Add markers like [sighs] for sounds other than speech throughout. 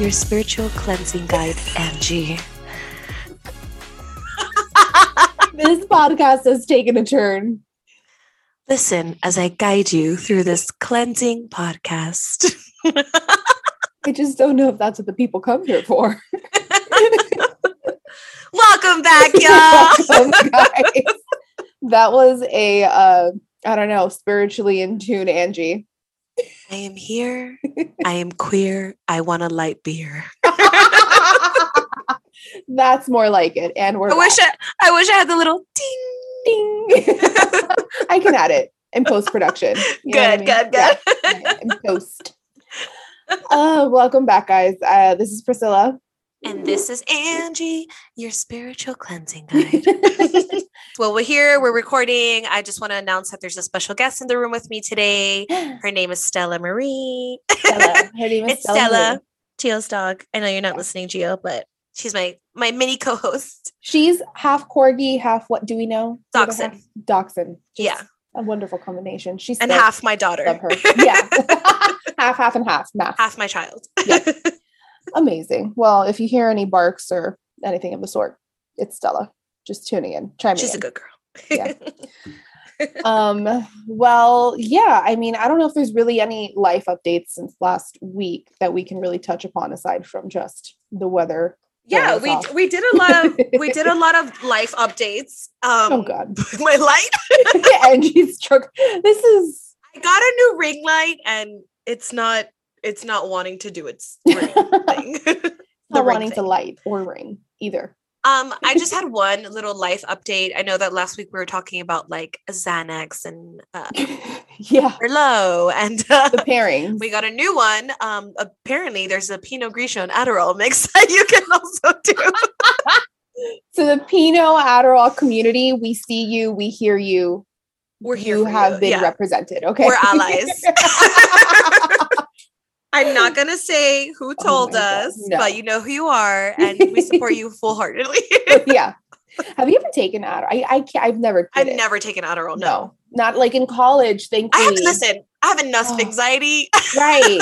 Your spiritual cleansing guide, Angie. [laughs] this podcast has taken a turn. Listen as I guide you through this cleansing podcast. [laughs] I just don't know if that's what the people come here for. [laughs] Welcome back, y'all. Welcome. That was a uh, I don't know, spiritually in tune, Angie. I am here. I am queer. I want a light beer. [laughs] That's more like it. And we're I wish I, I wish I had the little ding. ding. [laughs] I can add it in post production. Good, good, good. in post. Uh, welcome back, guys. Uh, this is Priscilla. And this is Angie, your spiritual cleansing guide. [laughs] well, we're here, we're recording. I just want to announce that there's a special guest in the room with me today. [gasps] Her name is Stella Marie. Stella. [laughs] Her name is it's Stella, Stella. Gio's dog. I know you're not listening, Gio, but she's my my mini co-host. She's half corgi, half what do we know? Dachshund. Dachshund. Yeah. A wonderful combination. She's And half my daughter. love her. Yeah. [laughs] half, half, and half. Math. half my child. Amazing. Well, if you hear any barks or anything of the sort, it's Stella. Just tuning in. Chiming she's a good girl. Yeah. [laughs] um well yeah i mean i don't know if there's really any life updates since last week that we can really touch upon aside from just the weather yeah, we off. we did a lot of we did a [laughs] lot of life updates. Um oh god [laughs] my light and angie's struck this is I got a new ring light and it's not it's not wanting to do its [laughs] ring thing. [laughs] the not wanting to light or ring either Um, I just had [laughs] one little life update. I know that last week we were talking about like Xanax and uh, yeah Merlot, and uh, the pairing. we got a new one. Um, apparently there's a Pinot Grigio and Adderall mix that you can also do. so the pinot adderall community we see you we hear you We're here. you have you. been Yeah. represented okay We're allies. I'm not [laughs] gonna say who Oh told God, us, no. but you know who you are, [laughs] and we support you full heartedly. [laughs] yeah have you ever taken adderall i, I can't, i've never I've it. never taken Adderall. No, no not like in college I thankfully have listen. I have enough Oh. anxiety. right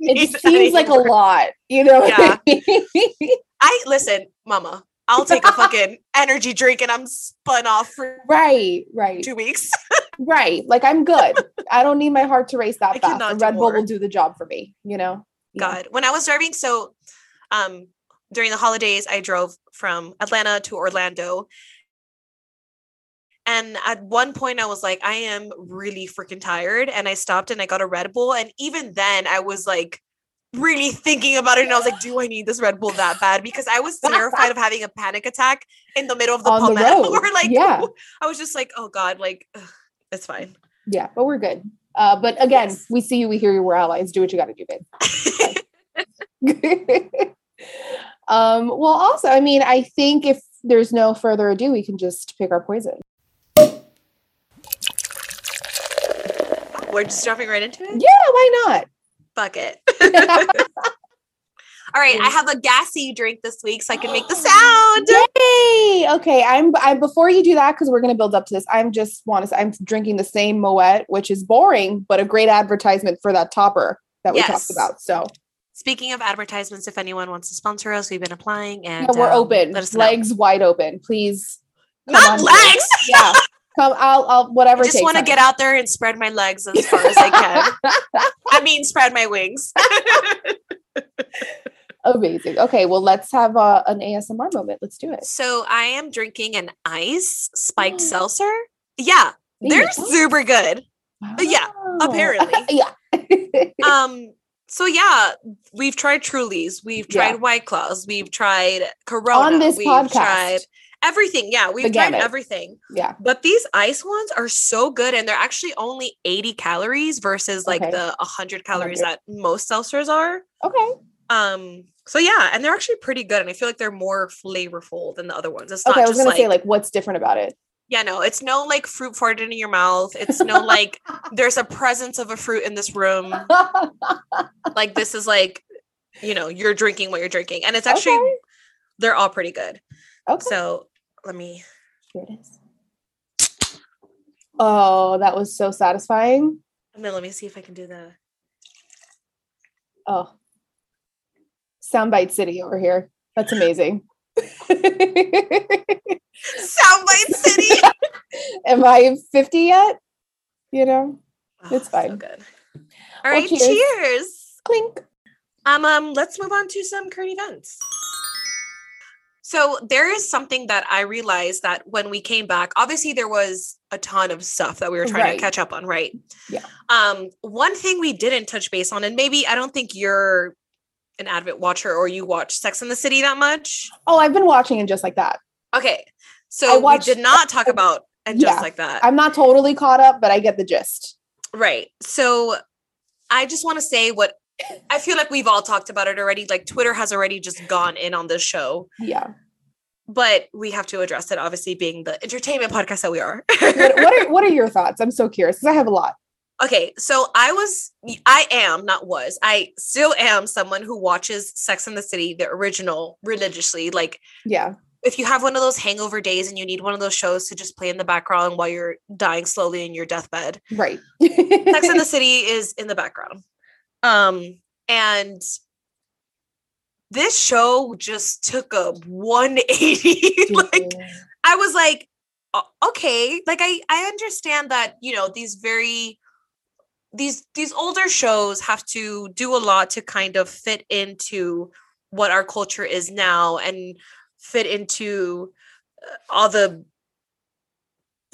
it seems like a lot you know what I mean? I listen, Mama. I'll take a fucking energy drink and I'm spun off for right right two weeks. Right like i'm good i don't need my heart to race that I fast the red bull will do the job for me you know Yeah. God, when I was driving, so um during the holidays, I drove from Atlanta to Orlando. And at one point, I was like, I am really freaking tired. And I stopped and I got a Red Bull. And even then, I was like, really thinking about it. And I was like, do I need this Red Bull that bad? Because I was terrified of having a panic attack in the middle of the [laughs] On the palmetto. [laughs] road, Or like, yeah. [laughs] I was just like, oh God, like, ugh, it's fine. yeah but we're good uh but again Yes. we see you we hear you we're allies do what you got to do babe [laughs] [laughs] um well also i mean i think if there's no further ado we can just pick our poison We're just jumping right into it. yeah why not Fuck it. [laughs] All right, I have a gassy drink this week so I can make the sound. Yay! Okay, I'm. I before you do that because we're gonna build up to this. I'm just want to. I'm drinking the same Moet, which is boring, but a great advertisement for that topper that we Yes. talked about. So Speaking of advertisements, if anyone wants to sponsor us, we've been applying and yeah, we're um, open, Let us know. legs wide open. Please, come Not legs. [laughs] Yeah, come. I'll. I'll. I Whatever. just want to get out there and spread my legs as far as I can. [laughs] I mean, spread my wings. [laughs] Amazing. Okay, well, let's have uh, an ASMR moment. Let's do it. so I am drinking an ice spiked seltzer. Yeah, They they're super good. yeah, apparently. [laughs] yeah. [laughs] um so yeah we've tried trulies we've tried Yeah. white claws we've tried corona On this we've podcast. tried everything yeah we've tried gamut. everything yeah. but these ice ones are so good and they're actually only 80 calories versus like Okay. the 100 calories 100. that most seltzers are Okay. Um so yeah and they're actually pretty good and i feel like they're more flavorful than the other ones it's Okay. not I was gonna like, say like, what's different about it? yeah no it's no like fruit farted in your mouth it's no like there's a presence of a fruit in this room [laughs] like this is like you know you're drinking what you're drinking and it's actually Okay. they're all pretty good Okay. so let me Here it is. Oh, that was so satisfying. and then let me see if i can do the Oh. Soundbite City over here. That's amazing. [laughs] Soundbite City. [laughs] Am I 50 yet? You know, Oh, It's so fine. good. All Well, right, cheers. cheers. clink. Um, um, let's move on to some current events. So there is something that I realized that when we came back, obviously there was a ton of stuff that we were trying Right. to catch up on, right? Yeah. Um, one thing we didn't touch base on, and maybe I don't think you're an avid watcher or you watch Sex and the City that much. Oh, I've been watching it just like that. Okay. I So watched- we did not talk about and just Yeah. like that. I'm not totally caught up, but I get the gist. Right. So I just want to say what I feel like we've all talked about it already. Like Twitter has already just gone in on this show, Yeah. but we have to address it, obviously, being the entertainment podcast that we are. What, what are [laughs] what are your thoughts? I'm so curious because I have a lot. Okay. So I was, I am, not was, I still am someone who watches Sex and the City, the original, religiously. Like Yeah. if you have one of those hangover days and you need one of those shows to just play in the background while you're dying slowly in your deathbed, Right. Sex and the [laughs] City is in the background. Um, and this show just took a 180. [laughs] like I was like, okay, like I I understand that, you know, these very these these older shows have to do a lot to kind of fit into what our culture is now and fit into uh, all the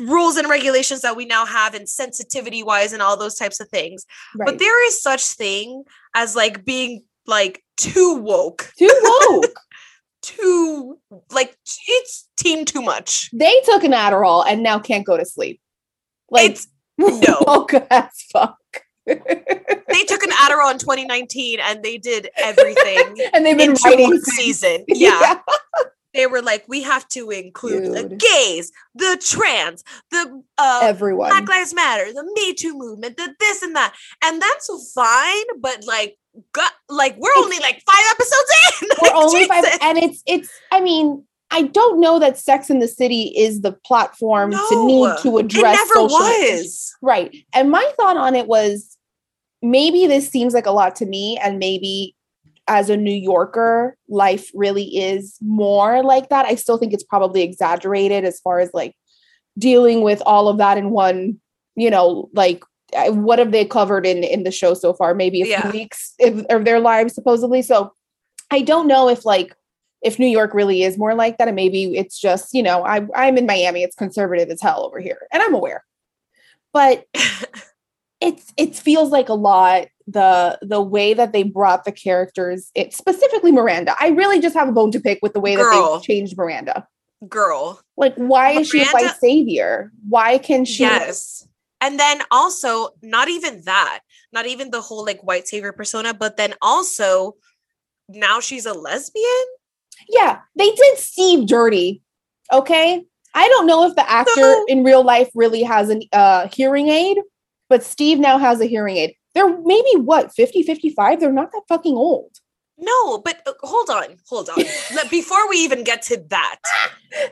rules and regulations that we now have and sensitivity wise and all those types of things right. but there is such thing as like being like too woke too woke. [laughs] too like it's team too much they took an Adderall and now can't go to sleep. Like it's no. [laughs] woke as fuck. they took an Adderall in 2019 and they did everything [laughs] and they've been writing season. [laughs] Yeah. They were like, we have to include the gays, the trans, the uh everyone. Black Lives Matter, the Me Too movement, the this and that. And that's fine, but like got like we're only like five episodes in. We're Like, only five, and it's it's. I mean, I don't know that Sex and the City is the platform to need to it address never social issues. Right. And my thought on it was maybe this seems like a lot to me, and maybe as a New Yorker, life really is more like that. I still think it's probably exaggerated as far as like dealing with all of that in one, you know, like what have they covered in in the show so far? Maybe a Yeah. few weeks of their lives, supposedly. So I don't know if like if New York really is more like that, and maybe it's just you know I I'm in Miami, it's conservative as hell over here, and I'm aware, but [laughs] it's it feels like a lot the the way that they brought the characters it specifically miranda i really just have a bone to pick with the way that they changed miranda Girl. like why is she a white savior why can she Yes. And then also, not even that, not even the whole like white savior persona, but then also now she's a lesbian. Yeah they did steve dirty okay i don't know if the actor So- in real life really has a uh, hearing aid but steve now has a hearing aid they're maybe what 50 55 they're not that fucking old No, but uh, hold on, hold on. [laughs] Before we even get to that,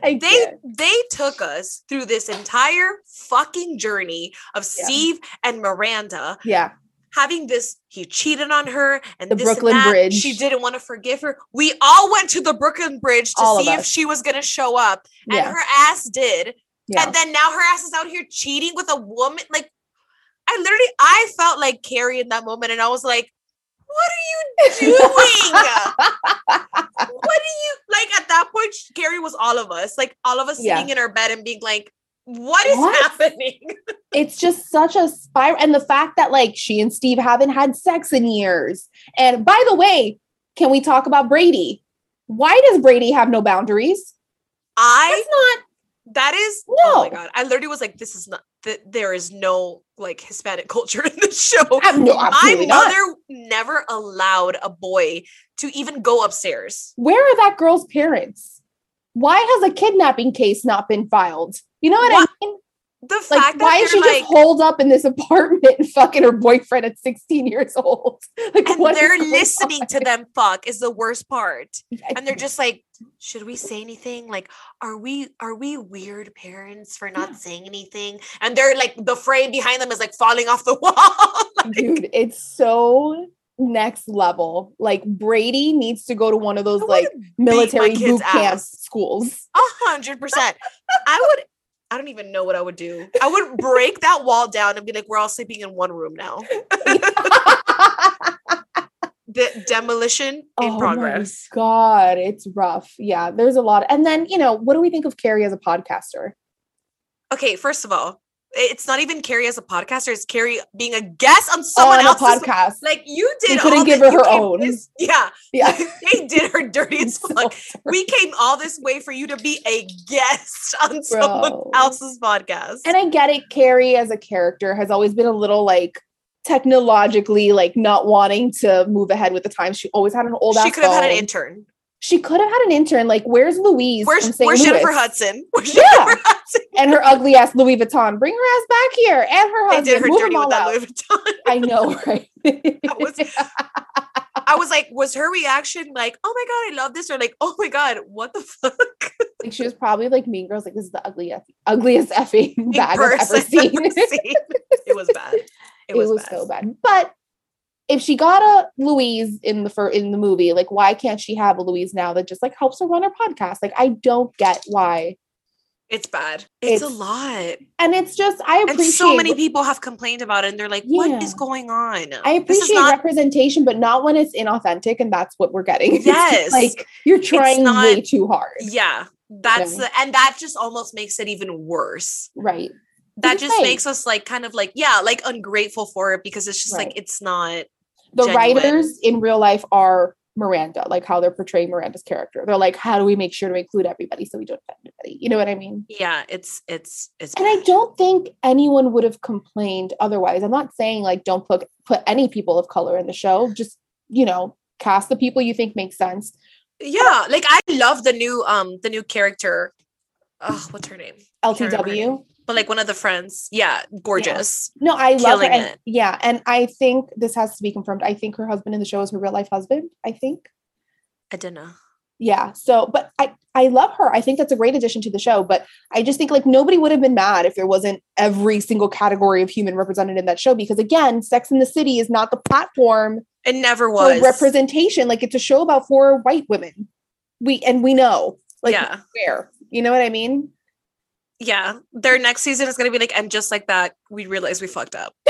they can't. they took us through this entire fucking journey of Yeah. Steve and Miranda yeah having this. He cheated on her, and The this and Brooklyn that. Bridge. She didn't want to forgive her. We all went to the Brooklyn Bridge to All see if she was gonna show up, and yeah her ass did. yeah And then now her ass is out here cheating with a woman. Like, I literally, I felt like Carrie in that moment, and I was like, "What are you doing? [laughs] what do you like?" At that point, Carrie was all of us, like all of us Yeah. sitting in our bed and being like, "What is What? happening?" [laughs] it's just such a spiral and the fact that like she and steve haven't had sex in years and by the way can we talk about brady why does brady have no boundaries I that's not that is oh no. oh my god. I literally was like, "This is not that. There is no like Hispanic [laughs] culture in this show." no, My absolutely not. mother never allowed a boy to even go upstairs. where are that girl's parents why has a kidnapping case not been filed you know what, What? i mean The like fact why is she like, just holed up in this [laughs] apartment and fucking her boyfriend at 16 years old [laughs] like and they're listening on? to them fuck is the worst part and they're just like should we say anything like are we are we weird parents for not Yeah. saying anything and they're like the frame behind them is like falling off the [laughs] wall dude it's so next level. Like Brady needs to go to one of those like military boot camp ass. schools. A hundred percent. I would. I don't even know what I would do. I would break that wall down and be like, "We're all sleeping in one room now." The demolition in Oh my progress. God, it's rough. Yeah, there's a lot. And then, you know, what do we think of Carrie as a podcaster? Okay, first of all, it's not even Carrie as a podcaster. It's Carrie being a guest on someone on else's podcast. Like you did. couldn't all give her her own. this- yeah, [laughs] yeah. [laughs] they did her dirty as [laughs] So fuck. We came all this way for you to be a guest on someone else's podcast. And I get it. Carrie as a character has always been a little like technologically like not wanting to move ahead with the times. She always had an old she could have had an intern. She could have had an intern. Like, where's Louise? Where's, where's Jennifer Hudson? [laughs] Where's Yeah. Jennifer Hudson? And her ugly ass Louis Vuitton. Bring her ass back here. And her They did her Move dirty with that out. Louis Vuitton. I know, [laughs] right? was- I was like, was her reaction like, "Oh my god, I love this," or like, "Oh my god, what the fuck?" [laughs] like she was probably like Mean Girls. Like this is the ugliest, ugliest effing bag I've ever seen. I've ever seen. It was bad. It, it was, was, bad. so bad. But if she got a Louise in the fir- in the movie, like why can't she have a Louise now that just like helps her run her podcast? Like I don't get why. It's bad. It's, a lot. And it's just I And appreciate so many people have complained about it and they're like, what is Yeah. going on? I appreciate not representation, but not when it's inauthentic, and that's what we're getting. [laughs] Yes. like you're trying not- way too hard, yeah. That's Yeah. the and that just almost makes it even worse. right? That just makes us like kind of like, yeah, like ungrateful for it because it's just Right. like it's not The genuine. writers in real life are Miranda, like how they're portraying Miranda's character. They're like, how do we make sure to include everybody so we don't offend anybody? You know what I mean? yeah, it's it's it's And I don't think anyone would have complained otherwise. I'm not saying like don't put put any people of color in the show. Just you know, cast the people you think make sense. Yeah, like I love the new um the new character. Oh, what's her name? Can't remember her LTW. But like one of the friends. Yeah, gorgeous. No, I love her. And, it. yeah, and I think this has to be confirmed. I think her husband in the show is her real life husband. I think. I don't know. Yeah. So, but I I love her. I think that's a great addition to the show. But I just think like nobody would have been mad if there wasn't every single category of human represented in that show. Because again, Sex and the City is not the platform It never for was. representation. Like it's a show about four white women. We and we know like yeah. where you know what I mean. Yeah. Their next season is gonna be like, and just like that, we realized we fucked up. [laughs]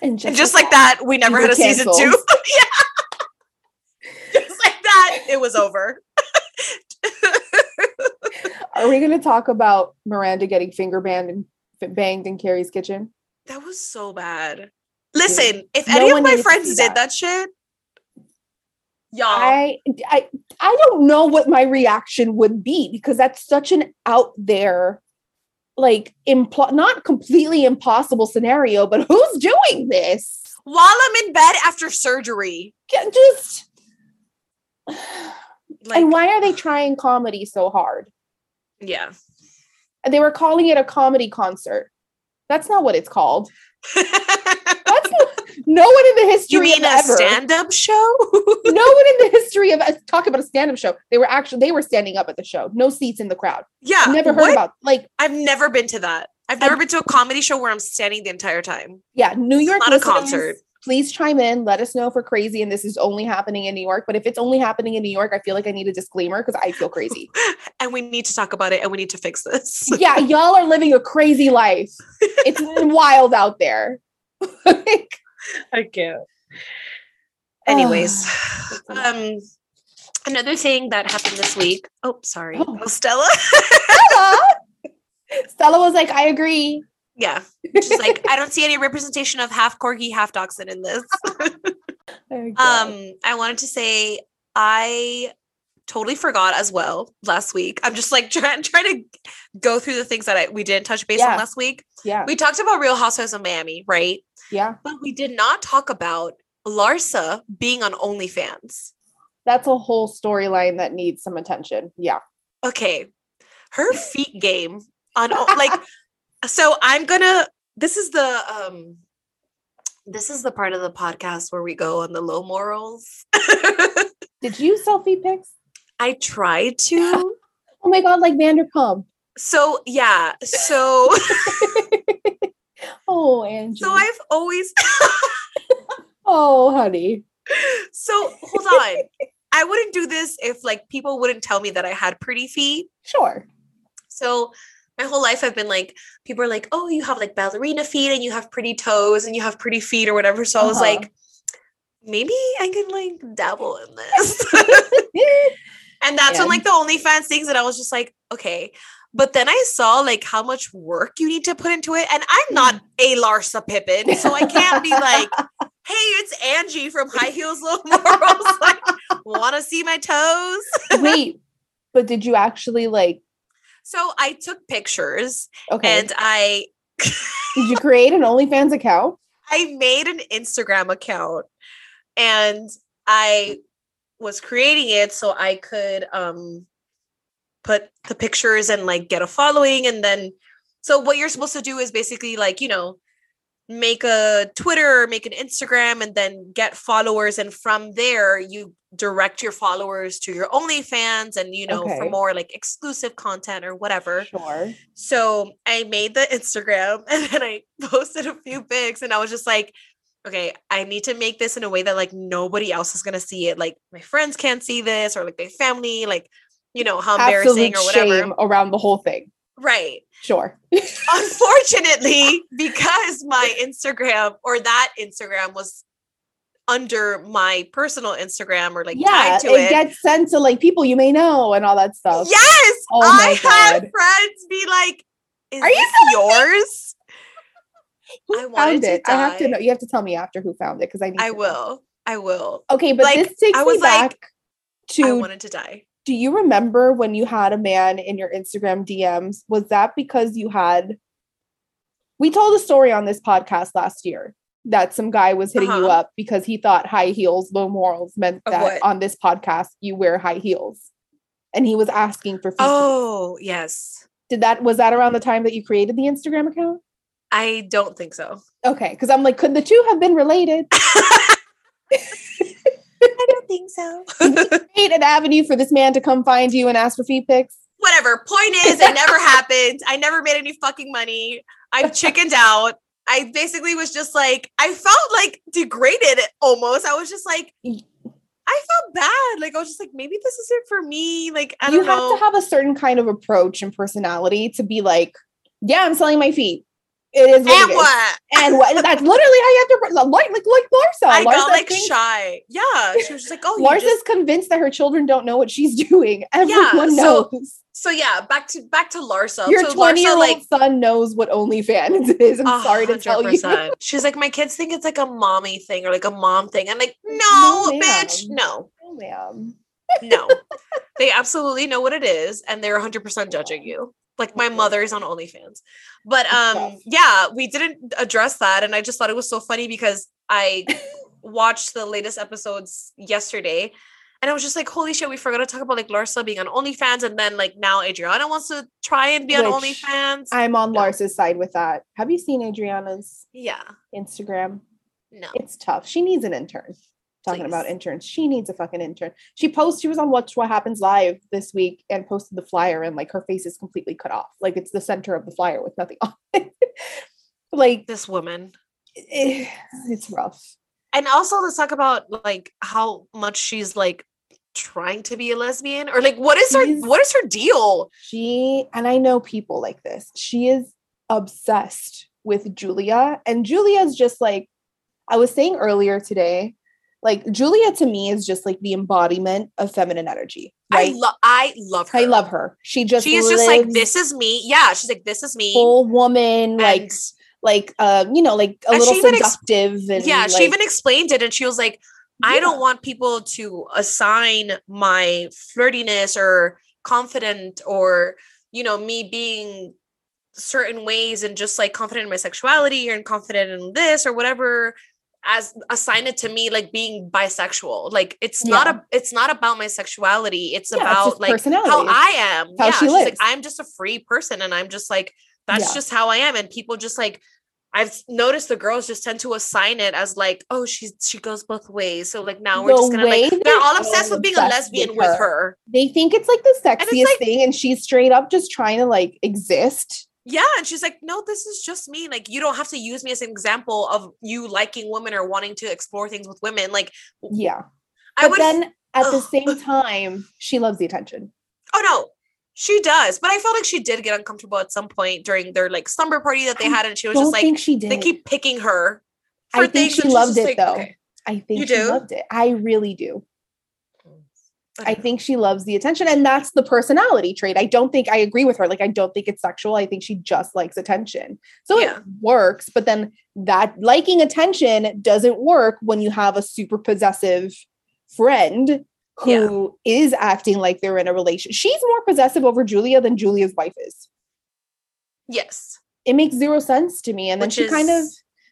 And just, And just like that, we never had a season two. [laughs] yeah. Just like that, it was over. [laughs] are we going to talk about Miranda getting finger banged and banged in Carrie's kitchen? That was so bad. Listen, if No any of my friends did that. that shit, y'all, I I I don't know what my reaction would be because that's such an out there like impl- not completely impossible scenario but who's doing this? While I'm in bed after surgery, just like, and why are they trying comedy so hard? Yeah. they were calling it a comedy concert. That's not what it's called [laughs] no one in the history you mean of a ever stand-up show? [laughs] no one in the history of us talk about a stand-up show they were actually they were standing up at the show no seats in the crowd yeah. never heard what? about like I've never been to that. I've never been to a comedy show where I'm standing the entire time. Yeah, New York. not a concert. Please chime in. Let us know if we're crazy and this is only happening in New York. But if it's only happening in New York, I feel like I need a disclaimer because I feel crazy. [laughs] And we need to talk about it and we need to fix this. [laughs] yeah, y'all are living a crazy life. It's wild out there. Like, I can't. Anyways, [sighs] um, another thing that happened this week. Oh, sorry, Oh. oh, Stella. Stella, [laughs] Stella was like, I agree. yeah, she's like, I don't see any representation of half corgi, half dachshund in this. [laughs] Um, I wanted to say I totally forgot as well last week. I'm just like [laughs] trying trying to go through the things that I, we didn't touch base Yeah. on last week. yeah, We talked about Real Housewives of Miami, right? Yeah. But we did not talk about Larsa being on OnlyFans. That's a whole storyline that needs some attention. Yeah. okay her [laughs] feet game on like [laughs] so i'm gonna this is the um this is the part of the podcast where we go on the low morals [laughs] Did you selfie pics? i tried to Oh my God, like Vanderpump. so yeah so Oh, Angie. so i've always [laughs] Oh, honey. So hold on. I wouldn't do this if like people wouldn't tell me that I had pretty feet. Sure. So my whole life I've been like, people are like, oh, you have like ballerina feet and you have pretty toes and you have pretty feet or whatever. So I was Uh-huh. like, maybe I can like dabble in this. [laughs] [laughs] and that's when like the OnlyFans things that I was just like, okay. But then I saw like how much work you need to put into it. And I'm not a Larsa Pippen. So I can't be like, [laughs] hey, it's Angie from High Heels Low Morals. [laughs] like, wanna see my toes? [laughs] Wait, but did you actually like? So I took pictures Okay. and I did you create an OnlyFans account? I made an Instagram account and I was creating it so I could um put the pictures and like get a following and then so what you're supposed to do is basically like, you know, make a Twitter or make an Instagram and then get followers and from there you direct your followers to your OnlyFans and you know for more like exclusive content or whatever. Sure. So I made the Instagram [laughs] and then I posted a few pics and I was just like, okay, I need to make this in a way that like nobody else is gonna see it. Like my friends can't see this or like my family, like, you know, how embarrassing Absolute or whatever. shame around the whole thing. Right. Sure. [laughs] Unfortunately, because my Instagram or that Instagram was under my personal Instagram or like yeah, tied to it, it. gets sent to like people you may know and all that stuff. yes. Oh I my had God. friends be like, is Are you yours? [laughs] Who I found it? I have to know. You have to tell me after who found it because I need. I to know. will. I will. Okay, but Like, this takes I me was like, back I to. wanted to die. Do you remember when you had a man in your Instagram DMs? Was that because you had? We told a story on this podcast last year that some guy was hitting you Uh-huh. up because he thought high heels, low morals meant that what? on this podcast you wear high heels, and he was asking for. feet. Oh, yes. did that was that around the time that you created the Instagram account? I don't think so. Okay, because I'm like, could the two have been related? [laughs] I don't think so. [laughs] Create an avenue for this man to come find you and ask for feet pics. Whatever. Point is, it never happened. I never made any fucking money. I chickened [laughs] out. I basically was just like, I felt like degraded almost. I was just like, I felt bad. Like, I was just like, maybe this isn't for me. Like, I you don't have know. to have a certain kind of approach and personality to be like, yeah, I'm selling my feet. It is what and it is. what? And what? That's literally how you have to like like like Larsa. I got like thinks- shy. Yeah. She was just like, oh, Larsa's just convinced that her children don't know what she's [laughs] doing. Everyone so knows. so yeah, back to back to Larsa. Your so twenty year old like son knows what OnlyFans [laughs] is. I'm a sorry to tell you. 100%. She's like, my kids think it's like a mommy thing or like a mom thing. I'm like, no, No, bitch, no, Oh, ma'am. no. they absolutely know what it is, and they're 100 percent judging you. Like my mother's on OnlyFans, but um, yeah, we didn't address that, and I just thought it was so funny because I [laughs] watched the latest episodes yesterday. And I was just like, holy shit, we forgot to talk about like Larsa being on OnlyFans. And then like now Adriana wants to try and be on OnlyFans. I'm on No. Larsa's side with that. Have you seen Adriana's yeah. Instagram? No. It's tough. She needs an intern. Talking about interns. She needs a fucking intern. She posts, she was on Watch What Happens Live this week and posted the flyer and like her face is completely cut off. Like it's the center of the flyer with nothing on it. [laughs] like This woman. eh, it's rough. And also let's talk about like how much she's like trying to be a lesbian or like what is her what is her deal? She and I know people like this. She is obsessed with Julia and Julia's just like I was saying earlier today, like Julia to me is just like the embodiment of feminine energy, right? I love I love her. I love her. She just She is just like this is me. Yeah, she's like this is me. full woman, like And- like uh, you know, like a And little even ex- seductive and yeah, she even explained it and she was like I Yeah. don't want people to assign my flirtiness or confident or you know me being certain ways and just like confident in my sexuality or confident in this or whatever as assign it to me like being bisexual like it's not a it's not about my sexuality it's Yeah, about just like how i am how yeah she she's like lives. i'm just a free person and i'm just like that's Yeah. just how i am and people just like I've noticed the girls just tend to assign it as like, oh, she's she goes both ways. So like now we're The just gonna like they they're all obsessed with being a lesbian with with her. her. they think it's like the it's sexiest like- thing and she's straight up just trying to like exist Yeah, and she's like, "No, this is just me. Like, you don't have to use me as an example of you liking women or wanting to explore things with women. Like, Yeah. I But then at the same time, she loves the attention. oh no, she does. But I felt like she did get uncomfortable at some point during their like slumber party that they I had, and she was just like, she did. they keep picking her. I think things, she loved it, like, though. okay. I think You she do? loved it. I really do. I I think she loves the attention, and that's the personality trait. I don't think I agree with her. Like, I don't think it's sexual. I think she just likes attention. So Yeah. it works, but then that liking attention doesn't work when you have a super possessive friend who is acting like they're in a relationship. She's more possessive over Julia than Julia's wife is. yes, It makes zero sense to me. And then Which she kind of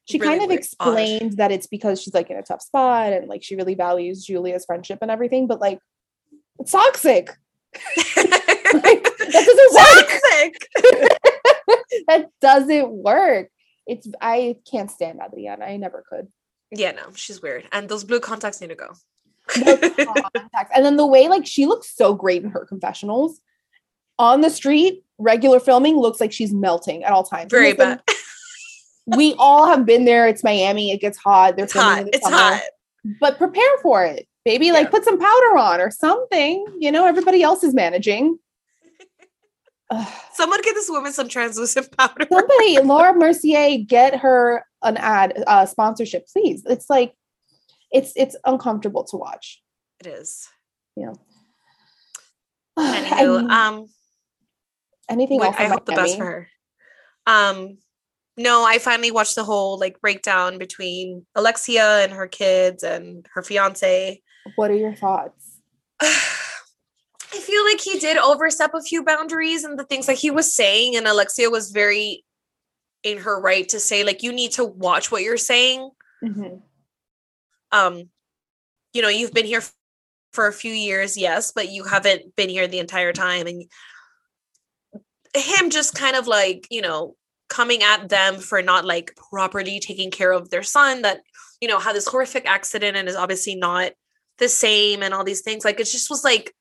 she really kind of weird- odd. explained that it's because she's like in a tough spot and like she really values Julia's friendship and everything, but like it's toxic. Like, [laughs] that doesn't work. toxic. [laughs] That doesn't work. It's I can't stand Adriana. I never could. Yeah, no, she's weird, and those blue contacts need to go. [laughs] Contacts. and then the way like she looks so great in her confessionals on the street, regular filming looks like she's melting at all times. Very Listen, bad. We all have been there. It's Miami. It gets hot. They're It's hot. It's summer. hot. but prepare for it. Baby, like put some powder on or something. You know, everybody else is managing. [laughs] Someone get this woman some translucent [laughs] powder. Somebody, Laura Mercier, get her an ad uh, sponsorship, please. It's like it's it's uncomfortable to watch. It is. Yeah. [sighs] Anywho, mean, um, anything Wait, else? I hope the best for her. Um, no, I finally watched the whole like breakdown between Alexia and her kids and her fiance. What are your thoughts? [sighs] I feel like he did overstep a few boundaries and the things that he was saying, and Alexia was very in her right to say, like, you need to watch what you're saying. Mhm. Um, you know, you've been here f- for a few years, yes, but you haven't been here the entire time. And him just kind of like, you know, coming at them for not like properly taking care of their son that, you know, had this horrific accident and is obviously not the same and all these things. Like it just was like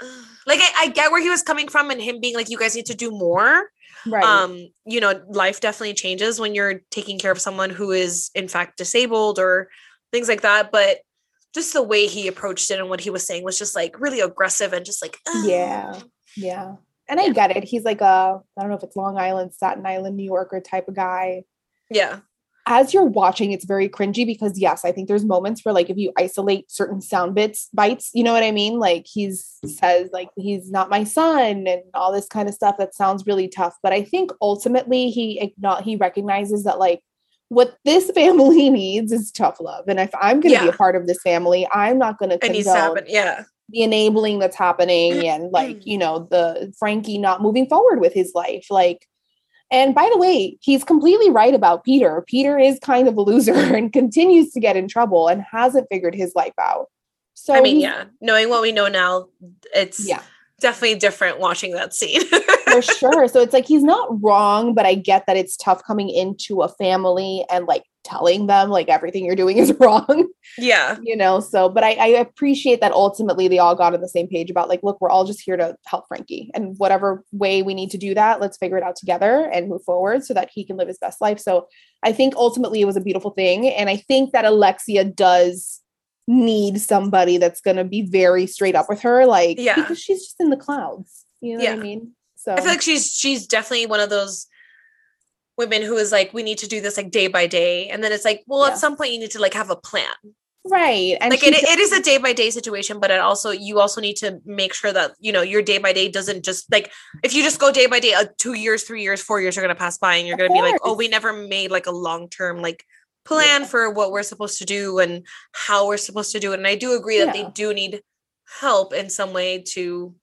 [sighs] like I, I get where he was coming from and him being like, you guys need to do more. Right. Um, you know, life definitely changes when you're taking care of someone who is in fact disabled or things like that. But just the way he approached it and what he was saying was just like really aggressive and just like [sighs] Yeah. ugh. yeah. And I yeah. get it. He's like a, I don't know if it's Long Island, Staten Island, New Yorker type of guy. yeah. As you're watching, it's very cringy because yes, I think there's moments where like if you isolate certain sound bits, bites, you know what I mean? Like he's says like he's not my son and all this kind of stuff that sounds really tough. But I think ultimately he he recognizes that like what this [laughs] family needs is tough love. And if I'm gonna be a part of this family, I'm not gonna to condone happen. Yeah. the enabling that's happening [clears throat] and like mm. you know the frankie not moving forward with his life like and by the way he's completely right about peter peter is kind of a loser [laughs] and continues to get in trouble and hasn't figured his life out so I mean, yeah. Knowing what we know now, it's yeah definitely different watching that scene. [laughs] for sure so it's like he's not wrong but i get that it's tough coming into a family and like telling them like everything you're doing is [laughs] wrong yeah. you know so but I, I appreciate that ultimately they all got on the same page about like look we're all just here to help frankie and whatever way we need to do that let's figure it out together and move forward so that he can live his best life so i think ultimately it was a beautiful thing and i think that alexia does need somebody that's going to be very straight up with her like Yeah. because she's just in the clouds you know what i mean so I feel like she's she's definitely one of those women who is like, we need to do this like day by day. And then it's like, well, Yeah. at some point you need to like have a plan. right and like it, it is a day by day situation, but it also you also need to make sure that you know your day by day doesn't just like if you just go day by day, uh, two years, three years, four years are gonna pass by, and you're gonna be like, oh, we never made like a long term like plan Yeah. for what we're supposed to do and how we're supposed to do it. And I do agree that they do need help in some way to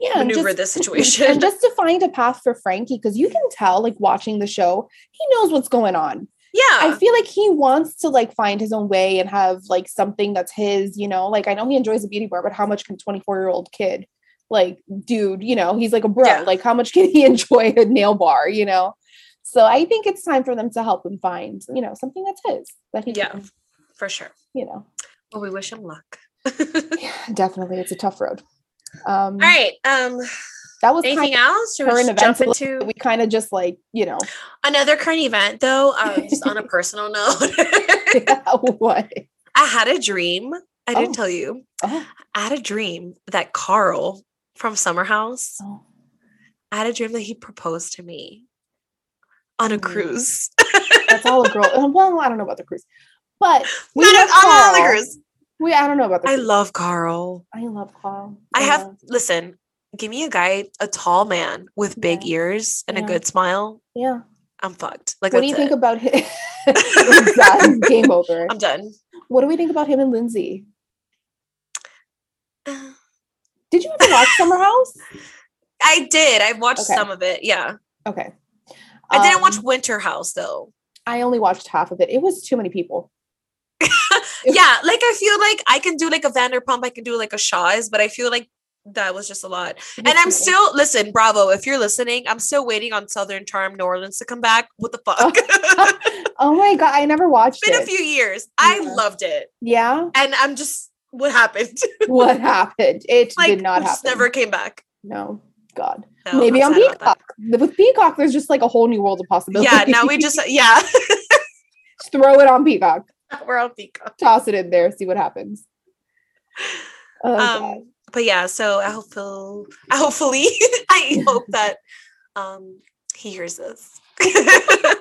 yeah maneuver this situation. [laughs] and just to find a path for frankie because you can tell like watching the show he knows what's going on yeah, I feel like he wants to like find his own way and have like something that's his, you know, like I know he enjoys a beauty bar, but how much can 24 year old kid like, dude, you know, he's like a bro, Yeah. like how much can he [laughs] enjoy a nail bar, you know? So I think it's time for them to help him find, you know, something that's his that he yeah, can, for sure. you know, Well, we wish him luck. [laughs] yeah, definitely it's a tough road. Um, All right. Um, that was Anything else? Current events. into We kind of just like you know another current event though? Um, [laughs] just on a personal note. [laughs] what? I had a dream. I didn't Oh. tell you. Oh, I had a dream that Carl from Summer House, oh. I had a dream that he proposed to me on a cruise. that's all a girl. uh, [laughs] Well, I don't know about the cruise, but we Not love on on the Carl. We I don't know about the. I love Carl. I love Carl. I have Yeah. listen. Give me a guy, a tall man with big Yeah. ears and a good smile. Yeah. I'm fucked. Like, What do you think it. about him? [laughs] [laughs] Game over. I'm done. What do we think about him and Lindsay? Did you ever watch Summer House? [laughs] I did. I watched Okay. some of it. Yeah. Okay. I didn't watch Um, Winter House though. I only watched half of it. It was too many people. It- [laughs] Yeah, like I feel like I can do like a Vanderpump, I can do like a Shahs, but I feel like that was just a lot. And I'm still listen, bravo. If you're listening, I'm still waiting on Southern Charm New Orleans to come back. What the fuck? it's oh, [laughs] oh my god, I never watched it's been a few years. I loved it. yeah. And I'm just what happened? [laughs] What happened? It like did not it happen. never came back. No. God. No, Maybe on Peacock. With Peacock, there's just like a whole new world of possibilities. Yeah, now we just yeah. Just throw it on Peacock. We're on Peacock. Toss it in there, see what happens. Oh, God. Um but yeah, so I hope I hopefully [laughs] I hope that um he hears this. [laughs]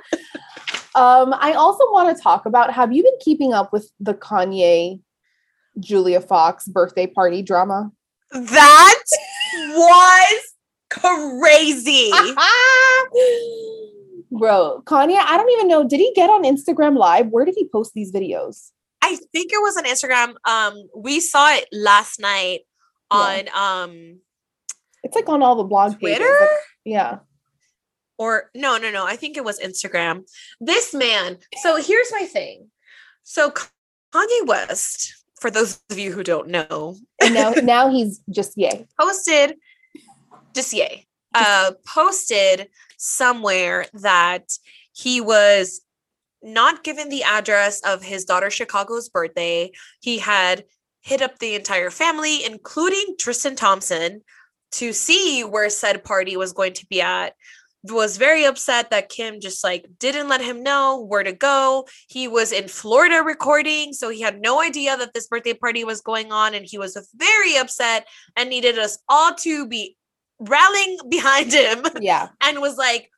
Um, I also want to talk about have you been keeping up with the Kanye Julia Fox birthday party drama? that was crazy. [laughs] Bro, Kanye, I don't even know. Did he get on Instagram live? Where did he post these videos? I think it was on Instagram. Um, we saw it last night on um It's like on all the blog pages. Twitter. Like, yeah. or no, no, no. I think it was Instagram. This man. So here's my thing. So Kanye West, for those of you who don't know, And now now he's just yay. [laughs] posted just yay. Uh, posted somewhere that he was not given the address of his daughter Chicago's birthday. He had hit up the entire family, including Tristan Thompson, to see where said party was going to be at. Was very upset that Kim just like didn't let him know where to go. He was in Florida recording, so he had no idea that this birthday party was going on, and he was very upset and needed us all to be rallying behind him [laughs] Yeah. and was like,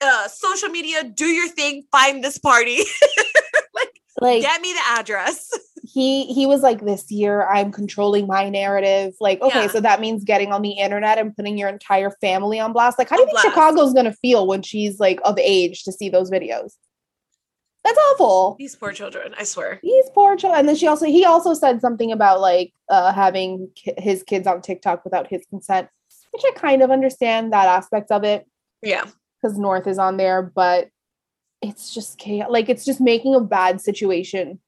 uh, social media, do your thing, find this party, [laughs] Like get me the address. [laughs] he he was like this year i'm controlling my narrative like okay Yeah. so that means getting on the internet and putting your entire family on blast like how do you On think blast. chicago's going to feel when she's like of age to see those videos that's awful These poor children, I swear. these poor children and then she also he also said something about like uh having ki- his kids on tiktok without his consent which i kind of understand that aspect of it Yeah. because north is on there but it's just chaos like it's just making a bad situation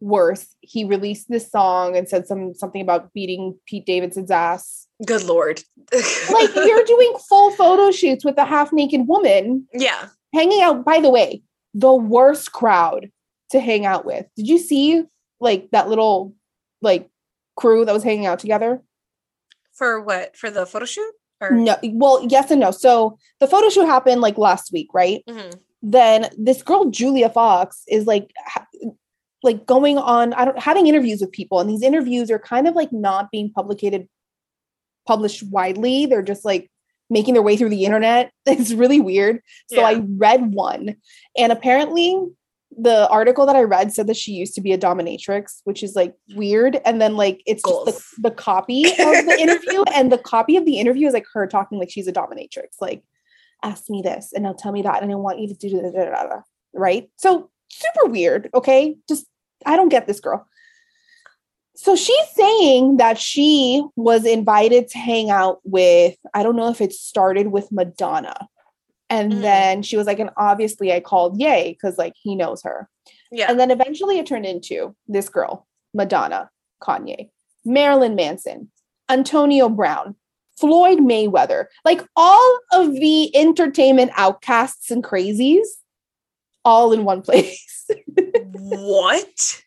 worse he released this song and said some something about beating pete davidson's ass Good lord. like [laughs] you're doing full photo shoots with a half naked woman yeah. hanging out by the way the worst crowd to hang out with did you see like that little like crew that was hanging out together For what? For the photo shoot? Or no well yes and no so the photo shoot happened like last week right Mhm. then this girl Julia Fox is like ha- like going on I don't having interviews with people and these interviews are kind of like not being publicated published widely they're just like making their way through the internet [laughs] it's really weird so Yeah. I read one and apparently the article that I read said that she used to be a dominatrix which is like weird and then like it's just the, the copy of the interview [laughs] and the copy of the interview is like her talking like she's a dominatrix like ask me this and now tell me that and I want you to do da, right? So super weird, okay? Just I don't get this girl. So she's saying that she was invited to hang out with I don't know if it started with Madonna. And Mhm. then she was like, and obviously I called Yay because like he knows her. Yeah. And then eventually it turned into this girl, Madonna, Kanye, Marilyn Manson, Antonio Brown, Floyd Mayweather, like all of the entertainment outcasts and crazies, all in one [laughs] place. what?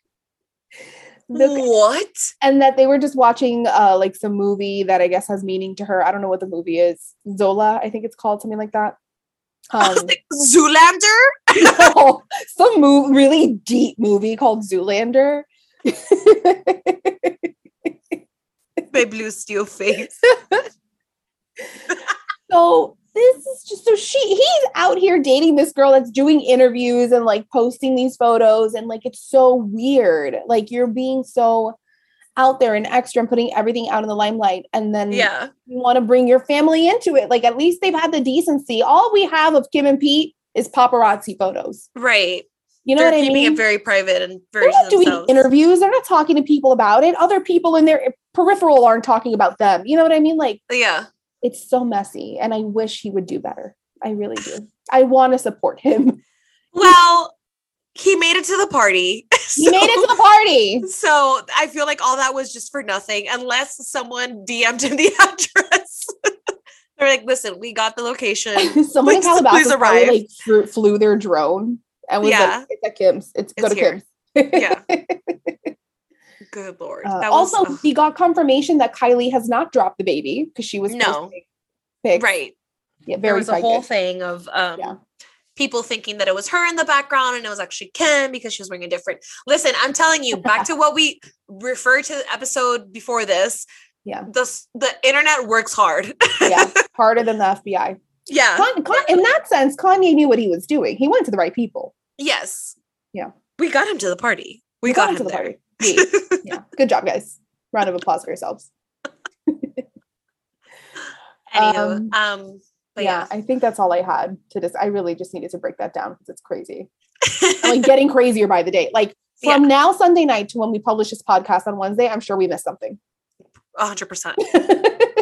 The- what? and that they were just watching uh like some movie that I guess has meaning to her. I don't know what the movie is. Zola, I think it's called something like that. Um, like, Zoolander? [laughs] [laughs] no, some move, really deep movie called Zoolander. [laughs] My blue steel face. so this is just so she he's out here dating this girl that's doing interviews and like posting these photos and like it's so weird. Like you're being so out there and extra and putting everything out in the limelight and then Yeah. you want to bring your family into it. Like at least they've had the decency. All we have of Kim and Pete is paparazzi photos. Right. You know They're what I keeping mean? it very private and very They're not doing interviews. They're not talking to people about it. Other people in their peripheral aren't talking about them. You know what I mean? Like Yeah. it's so messy, and I wish he would do better. I really do. I want to support him. [laughs] Well, he made it to the party. [laughs] He made it to the party. So I feel like all that was just for nothing, unless someone DM'd him the [laughs] address. They're like, "Listen, we got the location. [laughs] Someone in Please- Calabasas please probably, like flew, flew their drone and was Yeah. like, "It's at Kim's. It's, go It's to here." Kim's." Yeah. Good lord. Uh, that was also, ugh, we got confirmation that Kylie has not dropped the baby because she was No. posting right. Yeah, There very was a whole thing of um Yeah. People thinking that it was her in the background and it was actually Kim because she was wearing a different. Listen, I'm telling you, back to what we referred to the episode before this. Yeah. The the internet works hard. yeah, [laughs] harder than the FBI. yeah. Con- Con- in that sense, Kanye knew what he was doing. He went to the right people. Yes. Yeah. We got him to the party. We, got, him to the there. party. We- [laughs] yeah, good job, guys. Round of applause for yourselves. Anywho, Um, um, but yeah, yeah. I think that's all I had to just. I really just needed to break that down because it's crazy. [laughs] Like getting crazier by the day. Like from now Sunday night to when we publish this podcast on Wednesday, I'm sure we missed something. Hundred percent. [laughs]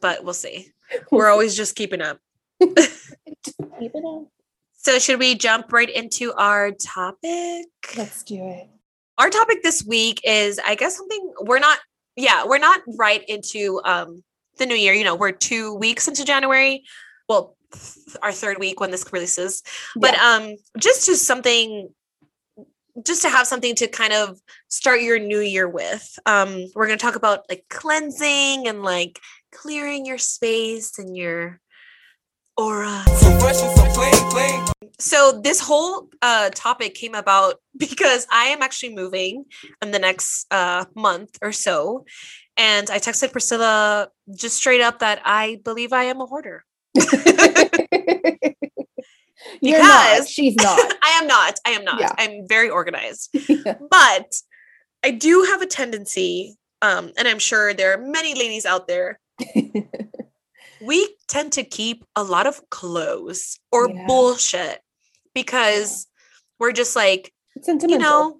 But we'll see. We're always just keeping up. [laughs] it up. So should we jump right into our topic? Let's do it. Our topic this week is, I guess, something we're not. Yeah, we're not right into um the new year. You know, we're two weeks into January. Well, our third week when this releases. But Yeah. um, just to something, just to have something to kind of start your new year with. Um, we're gonna talk about like cleansing and like clearing your space and your aura. So fresh and so clean, clean. So this whole uh topic came about [laughs] because I am actually moving in the next uh month or so. And I texted Priscilla just straight up that I believe I am a hoarder. [laughs] You're not. Because- She's not. [laughs] I am not. I am not. Yeah. I'm very organized. [laughs] Yeah. But I do have a tendency, um, and I'm sure there are many ladies out there, we tend to keep a lot of clothes or Yeah. bullshit because we're just like, sentimental. you know,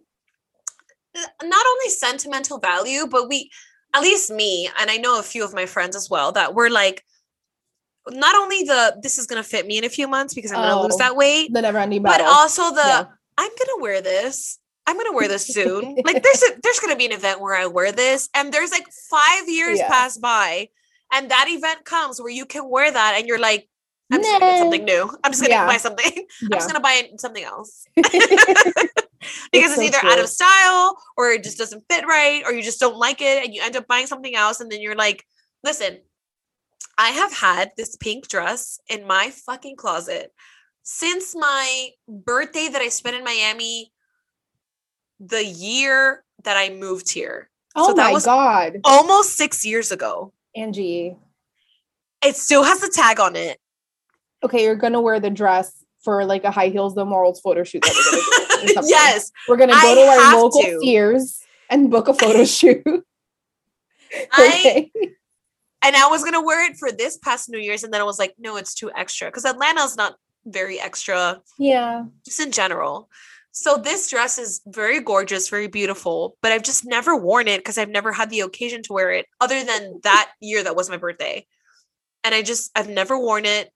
not only sentimental value, but we, at least me, and I know a few of my friends as well, that we're like, not only the this is gonna fit me in a few months because I'm gonna lose Oh, that weight, the never ending but also the Yeah. I'm gonna wear this. I'm gonna wear this soon. [laughs] like there's a there's gonna be an event where I wear this, and there's like five years Yeah. pass by, and that event comes where you can wear that, and you're like, I'm just gonna get something new. I'm just gonna Yeah. buy something. [laughs] I'm just gonna buy something else [laughs] because it's, so either out of style or it just doesn't fit right, or you just don't like it, and you end up buying something else, and then you're like, listen, I have had this pink dress in my fucking closet since my birthday that I spent in Miami the year that I moved here. oh so my god, Almost six years ago. Angie. It still has the tag on it. Okay, you're gonna wear the dress for like a high heels the morals photo shoot that we're gonna do. [laughs] yes. we're gonna go I to our local to. Sears and book a photo [laughs] shoot. I [laughs] okay. And I was gonna wear it for this past New Year's, and then I was like, no, it's too extra. Because Atlanta's not very extra, yeah. just in general. So this dress is very gorgeous, very beautiful, but I've just never worn it because I've never had the occasion to wear it other than that year that was my birthday. And I just I've never worn it.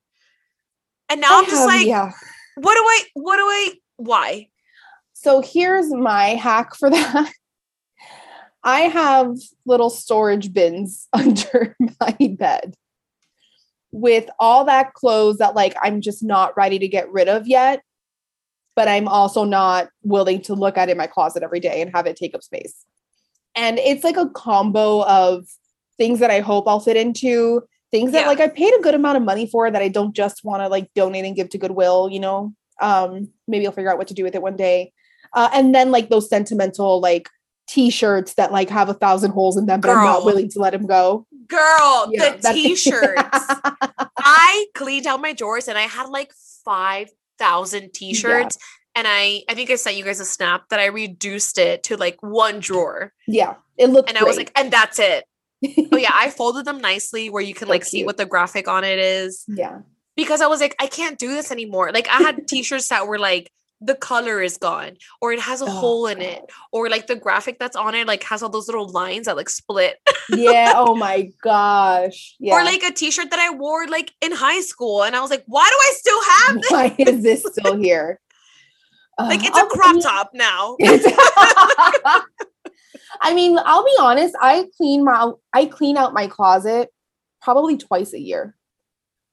And now I I'm just have- like, yeah. what do I what do I why? So here's my hack for [laughs] that. I have little storage bins [laughs] under my bed with all that clothes that like I'm just not ready to get rid of yet, but I'm also not willing to look at in my closet every day and have it take up space. And it's like a combo of things that I hope I'll fit into, things that Yeah. like I paid a good amount of money for that I don't just want to like donate and give to Goodwill, you know. Um, maybe I'll figure out what to do with it one day. Uh, and then like those sentimental like t-shirts that like have a thousand holes in them, but I'm not willing to let them go. Girl, Yeah, the t-shirts. [laughs] I cleaned out my drawers and I had like 5,000 t-shirts. And I, I think I sent you guys a snap that I reduced it to like one drawer. yeah, it looked And I was like, and that's it. Oh yeah, I [laughs] folded them nicely where you can So like see what the graphic on it is. yeah, Because I was like, I can't do this anymore. Like I had t-shirts that were like the color is gone or it has a Oh, hole in it or like the graphic that's on it like has all those little lines that like split yeah. [laughs] Oh my gosh. Yeah. or like a t-shirt that I wore like in high school and I was like why do I still have this [laughs] why is this still here? [laughs] like Uh, it's a I'll- I crop top now I mean, I'll be honest. I clean my I clean out my closet probably twice a year.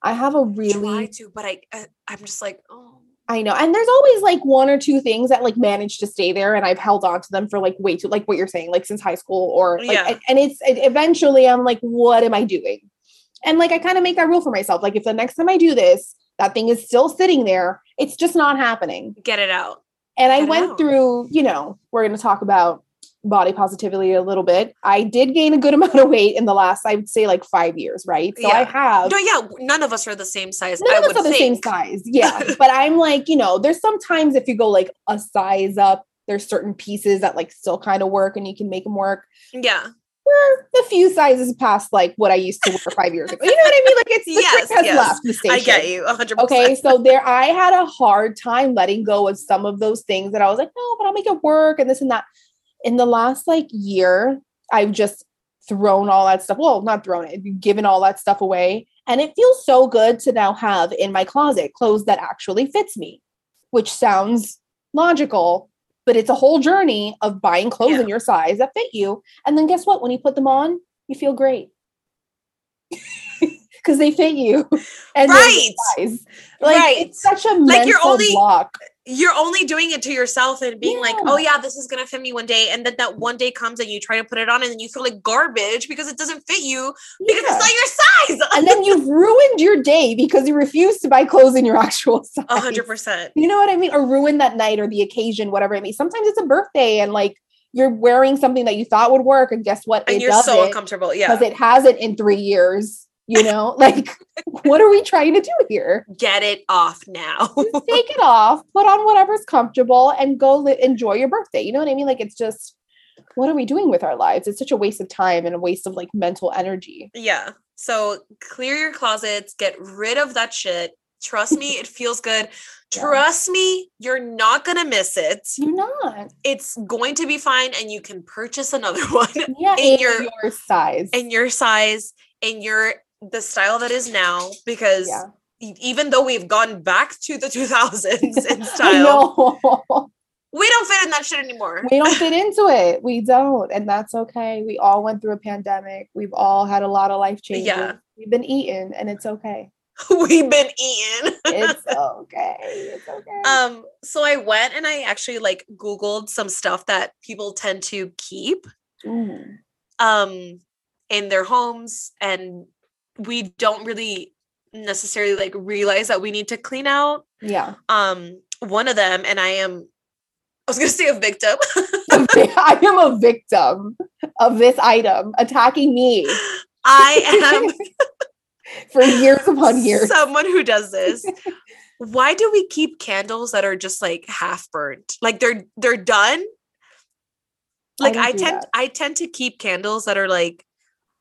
I have a really try really to but I uh, I'm just like oh I know, and there's always like one or two things that like manage to stay there, and I've held on to them for like way too like what you're saying, like since high school or like, Yeah. and, and it's it, eventually I'm like, what am I doing? And like I kind of make that rule for myself. Like if the next time I do this, that thing is still sitting there, it's just not happening. get it out And I Get it went out. through, you know, we're going to talk about body positivity a little bit. I did gain a good [laughs] amount of weight in the last, I would say, like five years, right? So I have. no yeah none of us are the same size None I of us are the same size. Yeah. [laughs] but I'm like, you know, there's sometimes if you go like a size up, there's certain pieces that like still kind of work and you can make them work. yeah We're a few sizes past like what I used to wear five years ago. You know what I mean? Like it's [laughs] the Yes, trick has yes. left the station. I get you 100% Okay, so there I had a hard time letting go of some of those things that I was like, no, but I'll make it work and this and that. In the last like year, I've just thrown all that stuff. Well, not thrown it, given all that stuff away. And it feels so good to now have in my closet clothes that actually fits me, which sounds logical, but it's a whole journey of buying clothes Yeah. in your size that fit you. And then guess what? When you put them on, you feel great. [laughs] Because they fit you. And Right. Like Right. it's such a Like, you're only- block. You're only doing it to yourself and being like, oh yeah, this is gonna fit me one day, and then that one day comes and you try to put it on and then you feel like garbage because it doesn't fit you because Yeah. it's not your size. and then you've [laughs] ruined your day because you refuse to buy clothes in your [laughs] actual size. A hundred percent. You know what I mean? Or ruin that night or the occasion, whatever it may. Sometimes it's a birthday and like you're wearing something that you thought would work, and guess what? And it you're so uncomfortable. Yeah. because it hasn't in three years. You know, [laughs] like what are we trying to do here? Get it off now. [laughs] Take it off, put on whatever's comfortable, and go li- enjoy your birthday. You know what I mean? Like it's just, what are we doing with our lives? It's such a waste of time and a waste of like mental energy. yeah. So clear your closets, get rid of that shit. Trust me, it feels good. [laughs] Yeah. Trust me, you're not gonna miss it. You're not. It's going to be fine, and you can purchase another one Yeah, In in, your- your, size. in your size, in your the style that is now, because yeah. e- even though we've gone back to the [laughs] 2000s [laughs] in style, [laughs] we don't fit in that shit anymore. we don't fit into it. We don't. And that's okay. We all went through a pandemic. We've all had a lot of life changes. Yeah. We've been eaten and it's okay. We've been eaten. It's okay. It's okay. um, so I went and I actually like Googled some stuff that people tend to keep Ooh. um in their homes and we don't really necessarily like realize that we need to clean out. Yeah. Um, one of them, and I am I was gonna say a victim. [laughs] I am a victim of this item attacking me I am [laughs] for years upon years. someone who does this. Why do we keep candles that are just like half burnt? Like they're they're done. Like don't I, tend that. I tend to keep candles that are like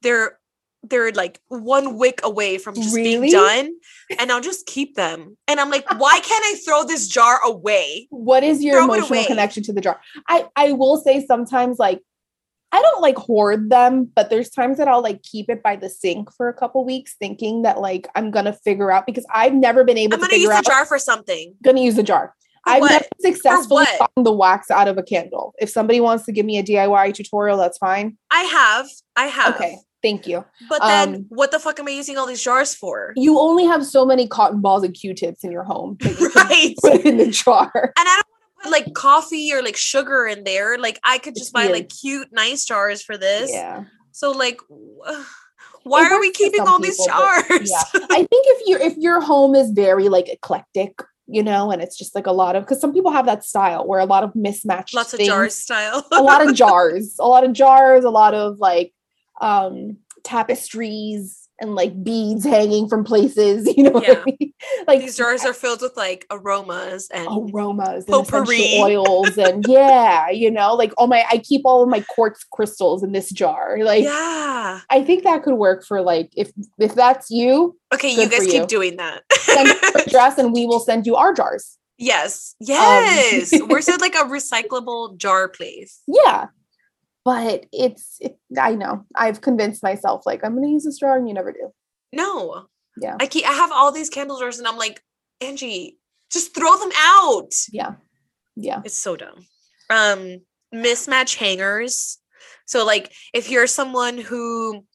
they're they're like one wick away from just Really? being done and I'll just keep them. And I'm like, why can't I throw this jar away? what is your Throw emotional connection to the jar? I I will say sometimes like I don't like hoard them, but there's times that I'll like keep it by the sink for a couple weeks, thinking that like I'm gonna figure out because I've never been able I'm to gonna use figure the out. jar for something. Gonna use the jar. For I've what? never successfully gotten the wax out of a candle. If somebody wants to give me a DIY tutorial, that's fine. I have. I have. Okay, thank you. But then Um, what the fuck am I using all these jars for? You only have so many cotton balls and Q-tips in your home you Right. put in the jar. And I don't want to put like coffee or like sugar in there. Like I could It's just buy like cute, nice jars for this. Yeah. So like, wh- why are we keeping all these people, but- jars? Yeah. [laughs] I think if your if your home is very like eclectic, you know, and it's just like a lot of because some people have that style where a lot of mismatched Lots of things, jars style. a lot of [laughs] jars, a lot of jars, a lot of like um tapestries and like beads hanging from places, [laughs] you know Yeah. I mean? [laughs] Like These jars are filled with like aromas and aromas Potpourri. essential [laughs] oils and yeah, you know, like all my I keep all of my quartz crystals in this jar. Like yeah. I think that could work for like if if that's you, Okay, you guys keep you. doing that. send us your address and we will send you our jars. yes, Um, yes. We're so like a recyclable jar place. Yeah. But it's it, I know. I've convinced myself like I'm gonna use this jar and you never do. No, Yeah. I keep. I have all these candle jars, and I'm like, Angie, just throw them out. Yeah. Yeah. It's so dumb. Um, mismatch hangers. So like if you're someone who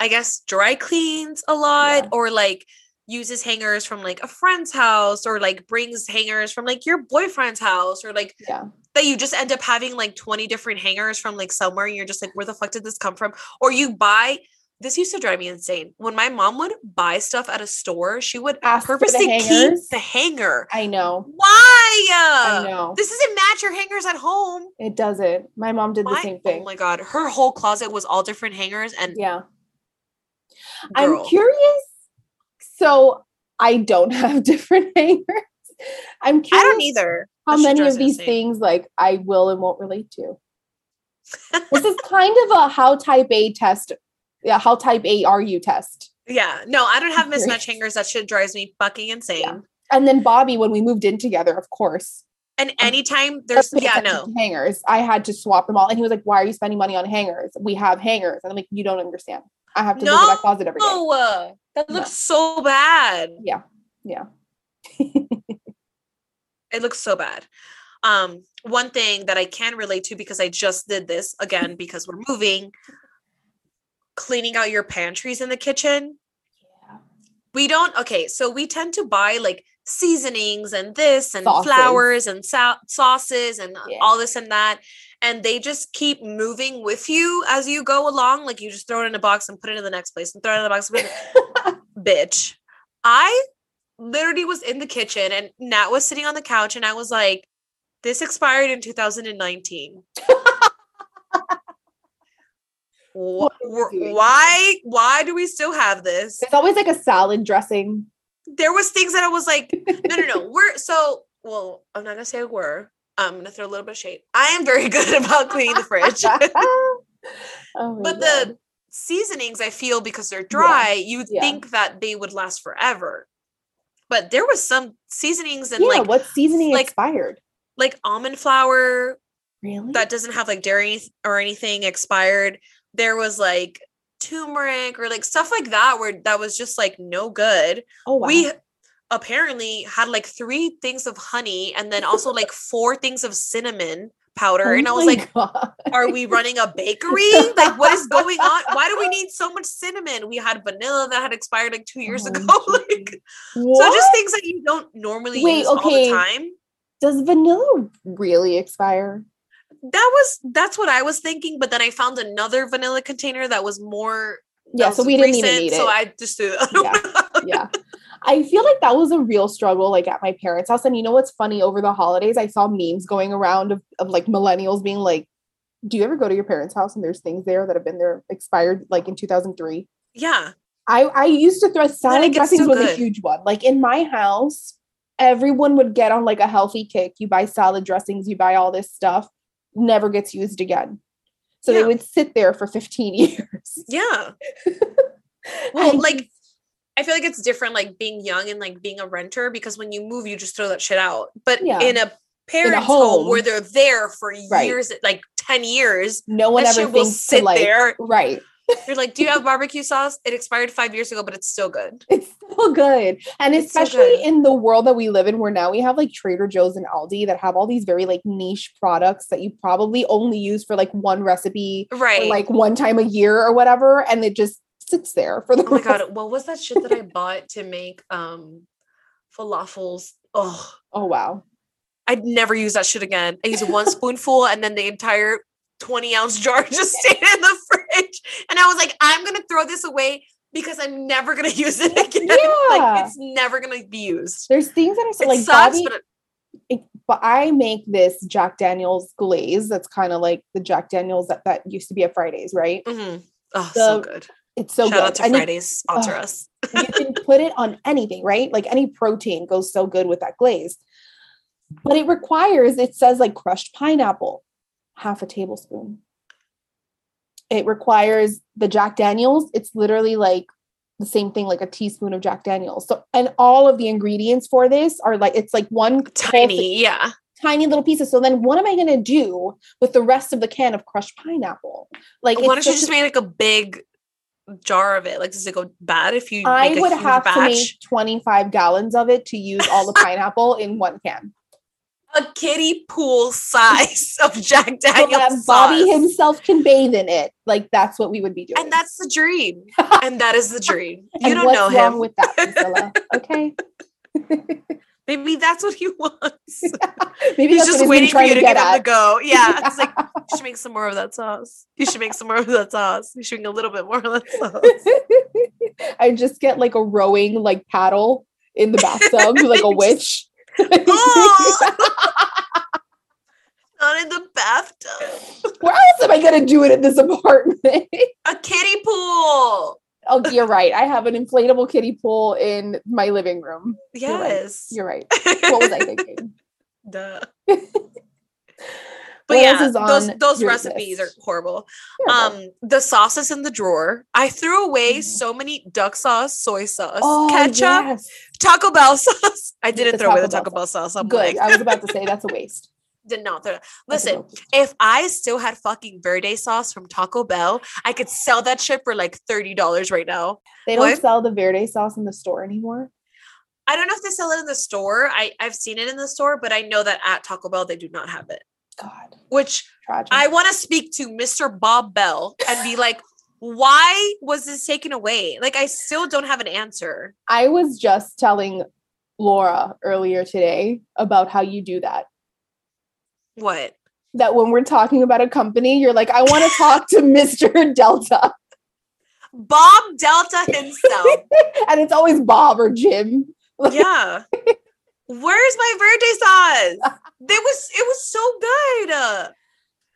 I guess dry cleans a lot Yeah. or like uses hangers from like a friend's house or like brings hangers from like your boyfriend's house or like Yeah. that you just end up having like 20 different hangers from like somewhere and you're just like where the fuck did this come from or you buy this used to drive me insane when my mom would buy stuff at a store she would Ask for the purposely keep the hanger I know. why I know. this doesn't match your hangers at home It doesn't. My mom did the same oh thing. oh my god, her whole closet was all different hangers and yeah. girl, I'm curious. So I don't [laughs] have different [laughs] hangers. I'm I curious don't either. how many of these things like I will and won't relate to. [laughs] this is kind of a how type A test. Yeah, how type A are you test. Yeah, no, I don't have mismatch hangers. That shit drives me fucking insane. And then Bobby, when we moved in together, of course, And um, anytime there's yeah, no. hangers. I had to swap them all. And he was like, Why are you spending money on hangers? We have hangers. And I'm like, You don't understand. I have to look at my closet every day. No, that No. looks so bad. Yeah. Yeah. It looks so bad. Um, one thing that I can relate to because I just did this again [laughs] because we're moving, cleaning out your pantries in the kitchen. Yeah. we don't okay so we tend to buy like seasonings and this and Sauces. flowers and sa- sauces and Yeah. all this and that and they just keep moving with you as you go along like you just throw it in a box and put it in the next place and throw it in the box and [laughs] bitch i literally was in the kitchen and nat was sitting on the couch and i was like this expired in 2019 [laughs] Wh- What are we wh- doing? why why do we still have this There's always like a salad dressing. there was things that I was like, [laughs] no, no, no. We're so well, I'm not gonna say we're. I'm gonna throw a little bit of shade. I am very [laughs] good about cleaning the fridge. [laughs] oh but God. the seasonings, I feel because they're dry, you yeah. think that they would last forever. But there was some seasonings and yeah, like what seasoning like- expired? like almond flour Really? that doesn't have like dairy or anything expired. There was like turmeric or like stuff like that where that was just like no good. oh wow. we apparently had like three things of honey and then also like four things of cinnamon powder. Oh and i was like God. are we running a bakery? [laughs] Like what is going on? Why do we need so much cinnamon? We had vanilla that had expired like two years Oh, ago [laughs] like so just things that you don't normally Wait, use all okay. the time. Does vanilla really expire? that was that's what i was thinking but then i found another vanilla container that was more Yeah, so we didn't even need so i just threw it [laughs] yeah. I feel like that was a real struggle, like at my parents' house. And you know what's funny? Over the holidays, I saw memes going around of, of like millennials being like, Do you ever go to your parents' house and there's things there that have been there expired like in 2003? yeah I, I used to throw salad dressings so was a huge one. Like in my house, everyone would get on like a healthy kick. You buy salad dressings, you buy all this stuff, never gets used again. So they would sit there for 15 [laughs] years. yeah [laughs] Well, like I feel like it's different like being young and like being a renter because when you move you just throw that shit out. But Yeah. in a parent's home, home. where they're there for Right. years like 10 years, no one ever will sit to like, there. right. [laughs] You're like, "Do you have barbecue sauce? It expired 5 years ago, but it's still good." [laughs] It's still good. And It's especially good. in the world that we live in, where now we have like Trader Joe's and Aldi that have all these very like niche products that you probably only use for like one recipe Right. like one time a year or whatever. And it just sits there for the oh my god, what was that shit that I [laughs] bought to make um falafels? Oh, Oh wow. I'd never use that shit again. I used one spoonful and then the entire 20 ounce jar [laughs] just stayed in the fridge. And I was like, I'm gonna throw this away because I'm never gonna [laughs] use it again. Yeah. Like it's never gonna be used. There's things that are so like sucks, Bobby, but it- it- but I make this Jack Daniels glaze. That's kind of like the Jack Daniels that, that used to be at Fridays, right? mhm. oh, so good. It's so Shout good. out to And it- Fridays, sponsor us. [laughs] you can put it on anything, right? Like any protein goes so good with that glaze. But it requires, it says like crushed pineapple, half a tablespoon. It requires the Jack Daniels. It's literally like the same thing, like a teaspoon of Jack Daniels. So, and all of the ingredients for this are like, it's like one Tiny, yeah. tiny little pieces. So then what am I going to do with the rest of the can of crushed pineapple? Like, Why don't you just make like a big jar of it? Like, does it go bad if you I make a would have to make 25 gallons of it to use all the [laughs] pineapple in one can. a kiddie pool size [laughs] of Jack So Daniels Bobby sauce. himself can bathe in it. Like that's what we would be doing. and that's the dream. [laughs] and that is the dream. You don't know him. with that, Priscilla. Okay. Maybe that's what he [laughs] wants. [laughs] Maybe He's just waiting for you to get get him to go. Yeah. It's like, [laughs] you should make some more of that sauce. You should make some more of that sauce. You should make a little bit more of that sauce. I just get like a rowing like paddle in the bathtub like a witch. Oh! Not in the bathtub. Where else am I gonna do it in this apartment? A kiddie pool. Oh, you're right. I have an inflatable kiddie pool in my living room. You're right. Yes. You're right. What was I [laughs] thinking? Duh. [laughs] But else yeah, those those recipes list? are horrible. Um, the sauces in the drawer. I threw away Mhm. so many duck sauce, soy sauce, oh, ketchup, yes. Taco Bell [laughs] sauce. I didn't The throw away the Taco Taco Bell Bell sauce. I'm Good. like, I was about to say that's a waste. Did not throw. Listen, if I still had fucking verde sauce from Taco Bell, I could sell that shit for like thirty dollars right now. They don't what? sell the verde sauce in the store anymore. I don't know if they sell it in the store. I I've seen it in the store, but I know that at Taco Bell they do not have it. God, Which tragic. I want to speak to Mr. Bob Bell and be like, why was this taken away? Like, I still don't have an answer. I was just telling Laura earlier today about how you do that. What? That when we're talking about a company, you're like, I want to talk to [laughs] Mr. Delta. Bob Delta himself. [laughs] and it's always Bob or Jim. [laughs] yeah. Where's my verde sauce? It was it was so good. Uh,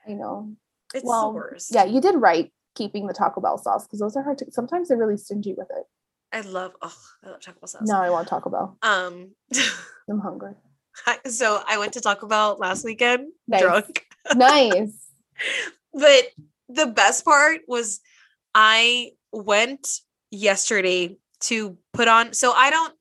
I know. It's Well, the worst. Yeah, you did right keeping the Taco Bell sauce because those are hard to sometimes they're really stingy with it. I love oh I love Taco Bell sauce. Now I want Taco Bell. Um I'm hungry. [laughs] So I went to Taco Bell last weekend Nice. drunk. [laughs] nice. But the best part was I went yesterday to put on so I don't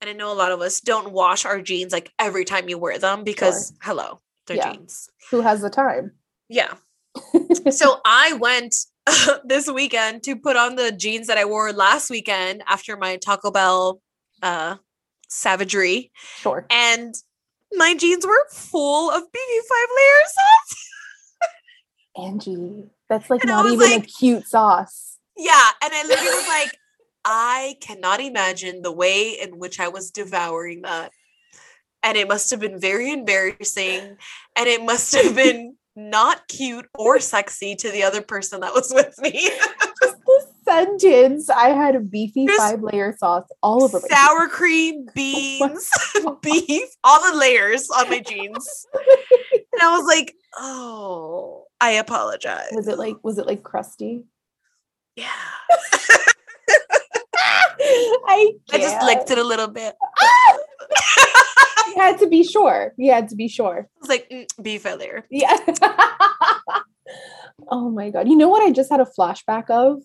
and I know a lot of us don't wash our jeans like every time you wear them because hello, they're Yeah. jeans. Who has the time? Yeah. [laughs] so I went this weekend to put on the jeans that I wore last weekend after my Taco Bell uh savagery Sure. and my jeans were full of BB5 layer sauce. [laughs] Angie, that's like And not even a cute sauce. Yeah, and I literally was [laughs] like, I cannot imagine the way in which I was devouring that. And it must have been very embarrassing, and it must have been [laughs] not cute or sexy to the other person that was with me. Just sentence. I had a beefy five layer sauce all over my Sour cream, beans, [laughs] [laughs] beef, all the layers on my jeans. And I was like, oh, I apologize. Was it like was it like crusty? Yeah. [laughs] I, I just licked it a little bit. You had to be sure. You had to be sure. I was like, mm, beef layer. Yeah. oh my god. You know what I just had a flashback of?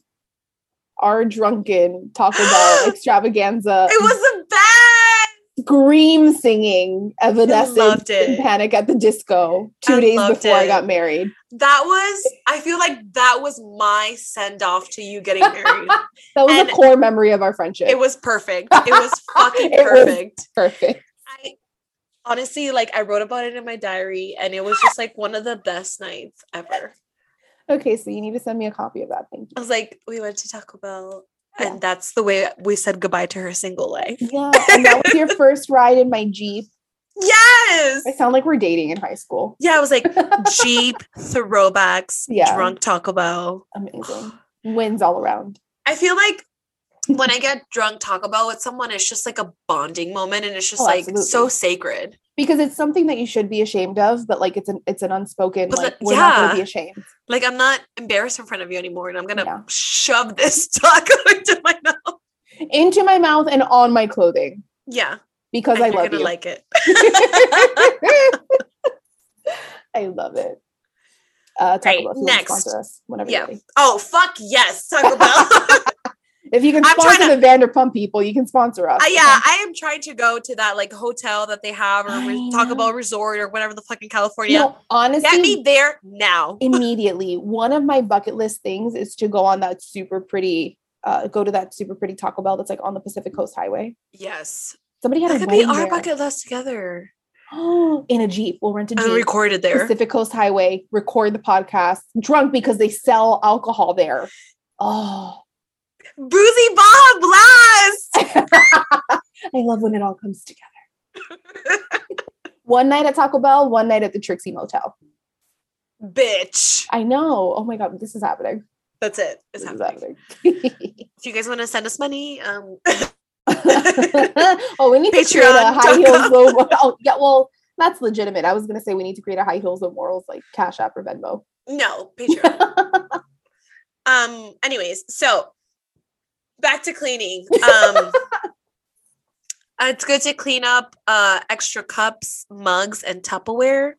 Our drunken Taco Bell [laughs] extravaganza It was the best. scream singing Evanescence in. Panic at the Disco two I days before I got married. That was, I feel like that was my send off to you getting married. [laughs] That was And- a core memory of our friendship. it was perfect. [laughs] It was fucking It was- perfect. perfect. I honestly, like, I wrote about it in my diary and it was just like one of the best nights ever. Okay, so you need to send me a copy of that. Thank you. I was like, we went to Taco Bell Yeah. and that's the way we said goodbye to her single life. Yeah, and that was your [laughs] first ride in my Jeep Yes. I sound like we're dating in high school. Yeah, I was like Jeep [laughs] throwbacks, Yeah. drunk Taco Bell. Amazing. [sighs] Wins all around. I feel like when I get drunk Taco Bell with someone, it's just like a bonding moment and it's just Oh, like absolutely. so sacred. Because it's something that you should be ashamed of, but like it's an it's an unspoken But like the- we're not gonna yeah. be ashamed. Like I'm not embarrassed in front of you anymore and I'm gonna Yeah. shove this [laughs] taco into my mouth. Into my mouth and on my clothing. Yeah. Because and I you're love gonna you. like it. [laughs] I love it. Uh Taco Right, Bell, if you want to next. whenever Yeah. oh fuck yes, Taco Bell. [laughs] If you can sponsor the Vanderpump people, you can sponsor us. Uh, okay? yeah, I am trying to go to that like hotel that they have or re- Taco know. Bell Resort or whatever the fuck in California. No, honestly, Get me there now. [laughs] immediately. One of my bucket list things is to go on that super pretty, uh, go to that super pretty Taco Bell that's like on the Pacific Coast Highway. Yes. Somebody had That a could be our there. bucket list together. [gasps] in a Jeep. We'll rent a And Jeep. recorded there. Pacific Coast Highway, record the podcast, drunk because they sell alcohol there. Oh, Boozy Bob Blast. [laughs] I love when it all comes together. [laughs] one night at Taco Bell, one night at the Trixie Motel. Bitch. I know. Oh my God, this is happening. That's it. It's This happening. happening. [laughs] If you guys want to send us money, um oh, we need to create a Patreon high heels low. Oh, yeah, well, that's legitimate. I was gonna say we need to create a high heels of morals like Cash App or Venmo. no, Patreon. um, anyways, so back to cleaning. Um [laughs] it's good to clean up uh extra cups, mugs, and Tupperware.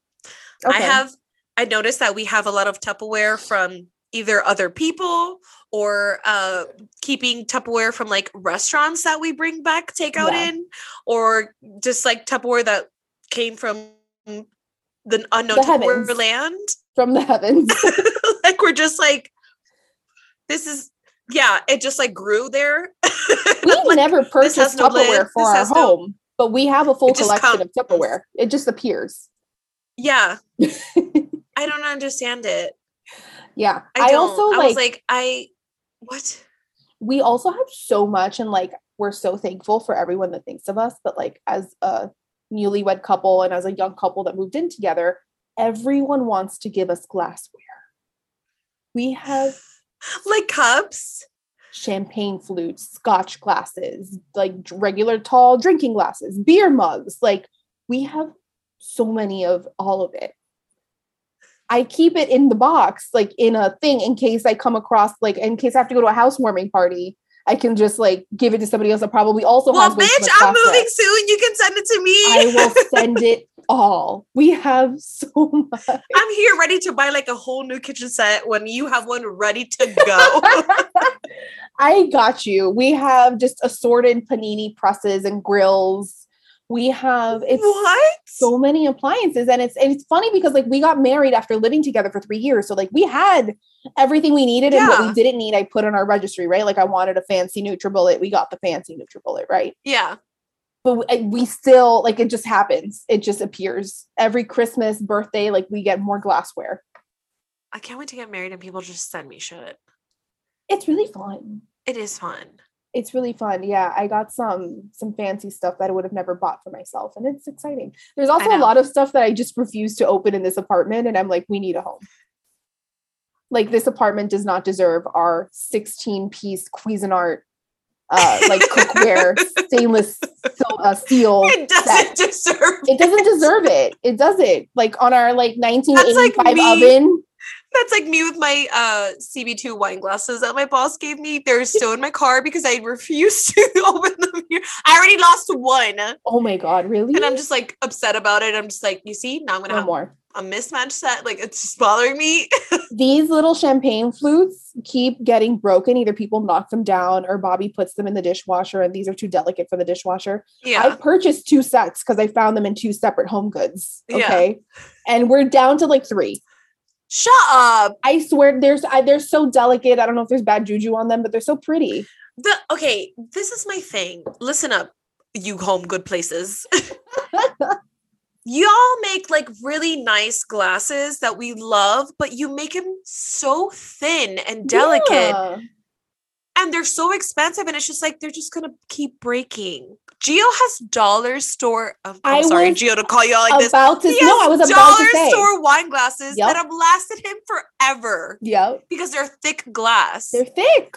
I have I noticed that we have a lot of Tupperware from either other people or uh keeping Tupperware from like restaurants that we bring back takeout Yeah. in or just like Tupperware that came from the unknown The Tupperware heavens. land. from the heavens. [laughs] like we're just like this is yeah, it just like grew there. [laughs] we Like, never purchased has no lid, Tupperware for this our has no- home, but we have a full collection of. Tupperware. It just appears. yeah. [laughs] I don't understand it. Yeah. I, I, also I like, was like, I what? we also have so much and like we're so thankful for everyone that thinks of us, but like as a newlywed couple and as a young couple that moved in together, everyone wants to give us glassware. We have [laughs] Like cups? champagne flutes, scotch glasses, like regular tall drinking glasses, beer mugs. Like we have so many of all of it. I keep it in the box, like in a thing, in case I come across, like in case I have to go to a housewarming party. I can just like give it to somebody else that probably also Well, has too bitch, I'm moving soon. You can send it to me. I will send it all. We have so much. I'm here ready to buy like a whole new kitchen set when you have one ready to go. [laughs] I got you. We have just assorted panini presses and grills. We have it's what? so many appliances and it's and it's funny because like we got married after living together for 3 years so like we had everything we needed and what we didn't need I put on our registry right like I wanted a fancy NutriBullet we got the fancy NutriBullet right yeah. but we still like it just happens it just appears every Christmas birthday like we get more glassware I can't wait to get married and people just send me shit. it's really fun It is fun. It's really fun. Yeah i got some some fancy stuff that i would have never bought for myself and it's exciting. There's also a lot of stuff that i just refuse to open in this apartment and i'm like we need a home. Like this apartment does not deserve our 16 piece cuisinart uh like cookware [laughs] stainless uh, steel It doesn't deserve it it. doesn't deserve it. It doesn't. Like on our like 1985 me. oven That's like me with my uh CB2 wine glasses that my boss gave me. They're still in my car because I refuse to [laughs] open them here. I already lost one. Oh my god really And I'm just like upset about it. I'm just like, you see, now I'm gonna no have more a mismatch set. Like it's just bothering me. [laughs] these little champagne flutes keep getting broken. Either people knock them down or Bobby puts them in the dishwasher, and these are too delicate for the dishwasher. Yeah. I purchased two sets because I found them in two separate home goods. Yeah. Okay. And we're down to like three. Shut up. I swear there's I, they're so delicate. I don't know if there's bad juju on them, but they're so pretty. The okay, this is my thing. Listen up, you home good places. [laughs] Y'all make like really nice glasses that we love, but you make them so thin and delicate. Yeah. And they're so expensive, and it's just like they're just gonna keep breaking. Geo has dollar store. Of, I'm I sorry, Geo, to call you all like this. about to He no, I was about dollar to say. store wine glasses Yep. that have lasted him forever Yep, because they're thick glass. they're thick.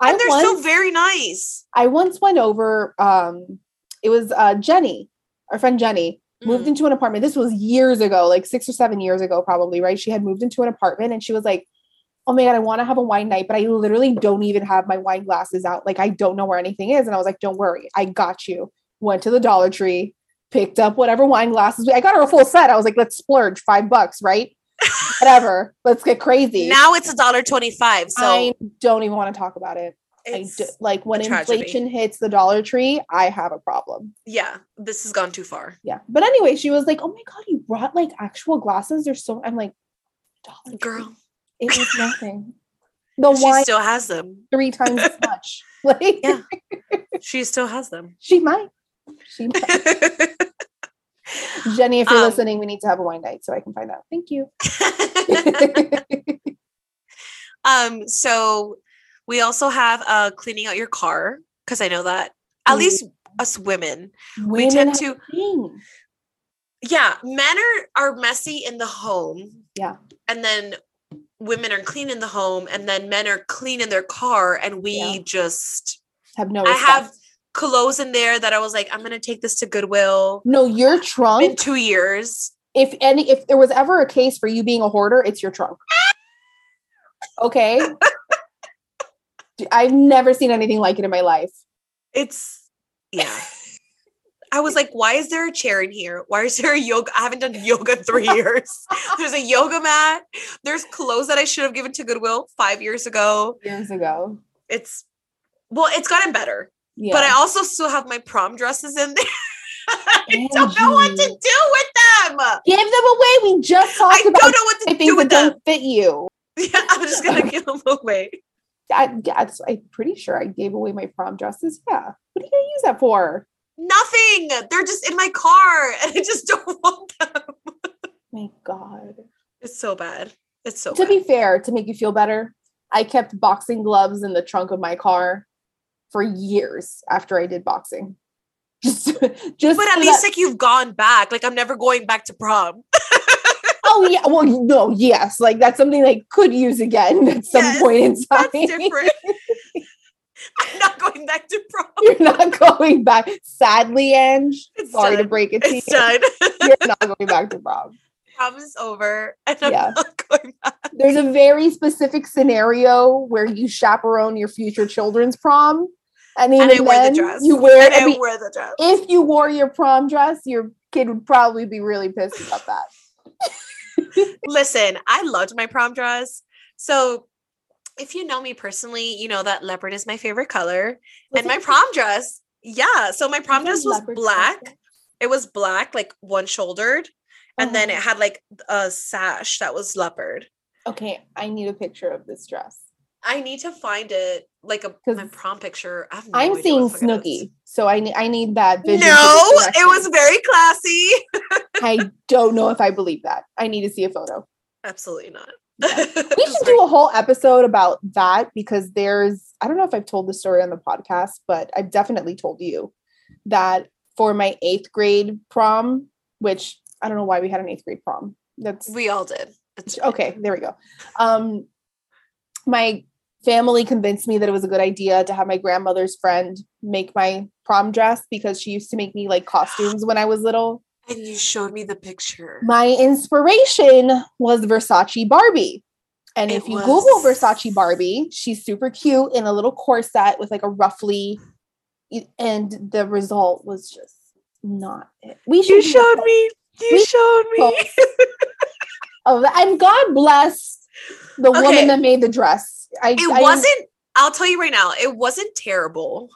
I and they're once, still very nice. I once went over. Um, it was uh Jenny, our friend Jenny, moved Mm. into an apartment. This was years ago, like six or seven years ago, probably. Right? She had moved into an apartment, and she was like, "Oh my god, I want to have a wine night, but I literally don't even have my wine glasses out. Like, I don't know where anything is." And I was like, "Don't worry, I got you." Went to the Dollar Tree, picked up whatever wine glasses. I got her a full set. I was like, "Let's splurge five bucks, right? [laughs] Whatever. Let's get crazy." Now it's a dollar twenty-five. So I don't even want to talk about it. I do, like when inflation hits the Dollar Tree, I have a problem. yeah, this has gone too far. Yeah. But anyway, she was like, "Oh my god, you brought like actual glasses? They're so." I'm like, Dollar Tree. Girl, it was [laughs] nothing. The she wine still has them. three [laughs] times as much. [laughs] Like, Yeah. She still has them. she might. She might. Jenny, if you're Um, listening, we need to have a wine night so I can find out. Thank you. um, so we also have uh cleaning out your car because I know that at Mm. least us women, we tend to things. yeah, men are are messy in the home. Yeah. And then women are clean in the home and then men are clean in their car and we Yeah. just have no. I have clothes in there that I was like, I'm gonna take this to Goodwill no your trunk in two years. if any if there was ever a case for you being a hoarder, it's your trunk. Okay. [laughs] I've never seen anything like it in my life. It's yeah. I was like, why is there a chair in here? Why is there a yoga? I haven't done yoga in three [laughs] years. There's a yoga mat. There's clothes that I should have given to Goodwill five years ago. Years ago. It's well, it's gotten better. Yeah. But I also still have my prom dresses in there. [laughs] I don't know what to do with them. give them away. We just talked about I don't know what to do with them. don't fit you. [laughs] Yeah, I'm just gonna give them away. I, I'm pretty sure I gave away my prom dresses. Yeah. What are you gonna use that for? Nothing. They're just in my car, [laughs] and I just don't [laughs] want them. My God. It's so bad. It's so to bad. be fair, to make you feel better, I kept boxing gloves in the trunk of my car for years after I did boxing. [laughs] Just, just but at least that- like you've gone back. Like I'm never going back to prom. oh yeah, well no, yes, like that's something I could use again at some Yes, point in time. That's different. I'm [laughs] not going back to prom. [laughs] You're not going back. Sadly, Ange, It's sorry to break it to It's you, done. [laughs] you're not going back to prom. prom is over, and I'm Yeah. not going back. There's a very specific scenario where you chaperone your future children's prom, and even And then the dress. you wear and. I wear the dress. if you wore your prom dress, your kid would probably be really pissed about that. Listen, I loved my prom dress. So if you know me personally, you know that leopard is my favorite color. and my prom dress, yeah. So my prom dress was black. It was black, like one shouldered. And then it Uh-huh. had like a sash that was leopard. Okay, I need a picture of this dress. I need to find it like a my prom picture. I I'm seeing what the fuck it is. Snooki, so I need I need that vision. No, it was very classy. [laughs] I don't know if I believe that. I need to see a photo. Absolutely not. [laughs] We should do a whole episode about that because there's I don't know if I've told the story on the podcast, but I've definitely told you that for my eighth grade prom, which I don't know why we had an eighth grade prom. That's We all did. It's okay there we go um my family convinced me that it was a good idea to have my grandmother's friend make my prom dress because she used to make me like costumes when i was little And you showed me the picture. my inspiration was versace barbie and It if you google versace barbie she's super cute in a little corset with like a ruffly and the result was just not it we should You showed me. You We- showed me. post of that. and god bless the Okay. woman that made the dress I, It I- wasn't. I'll tell you right now, it wasn't terrible.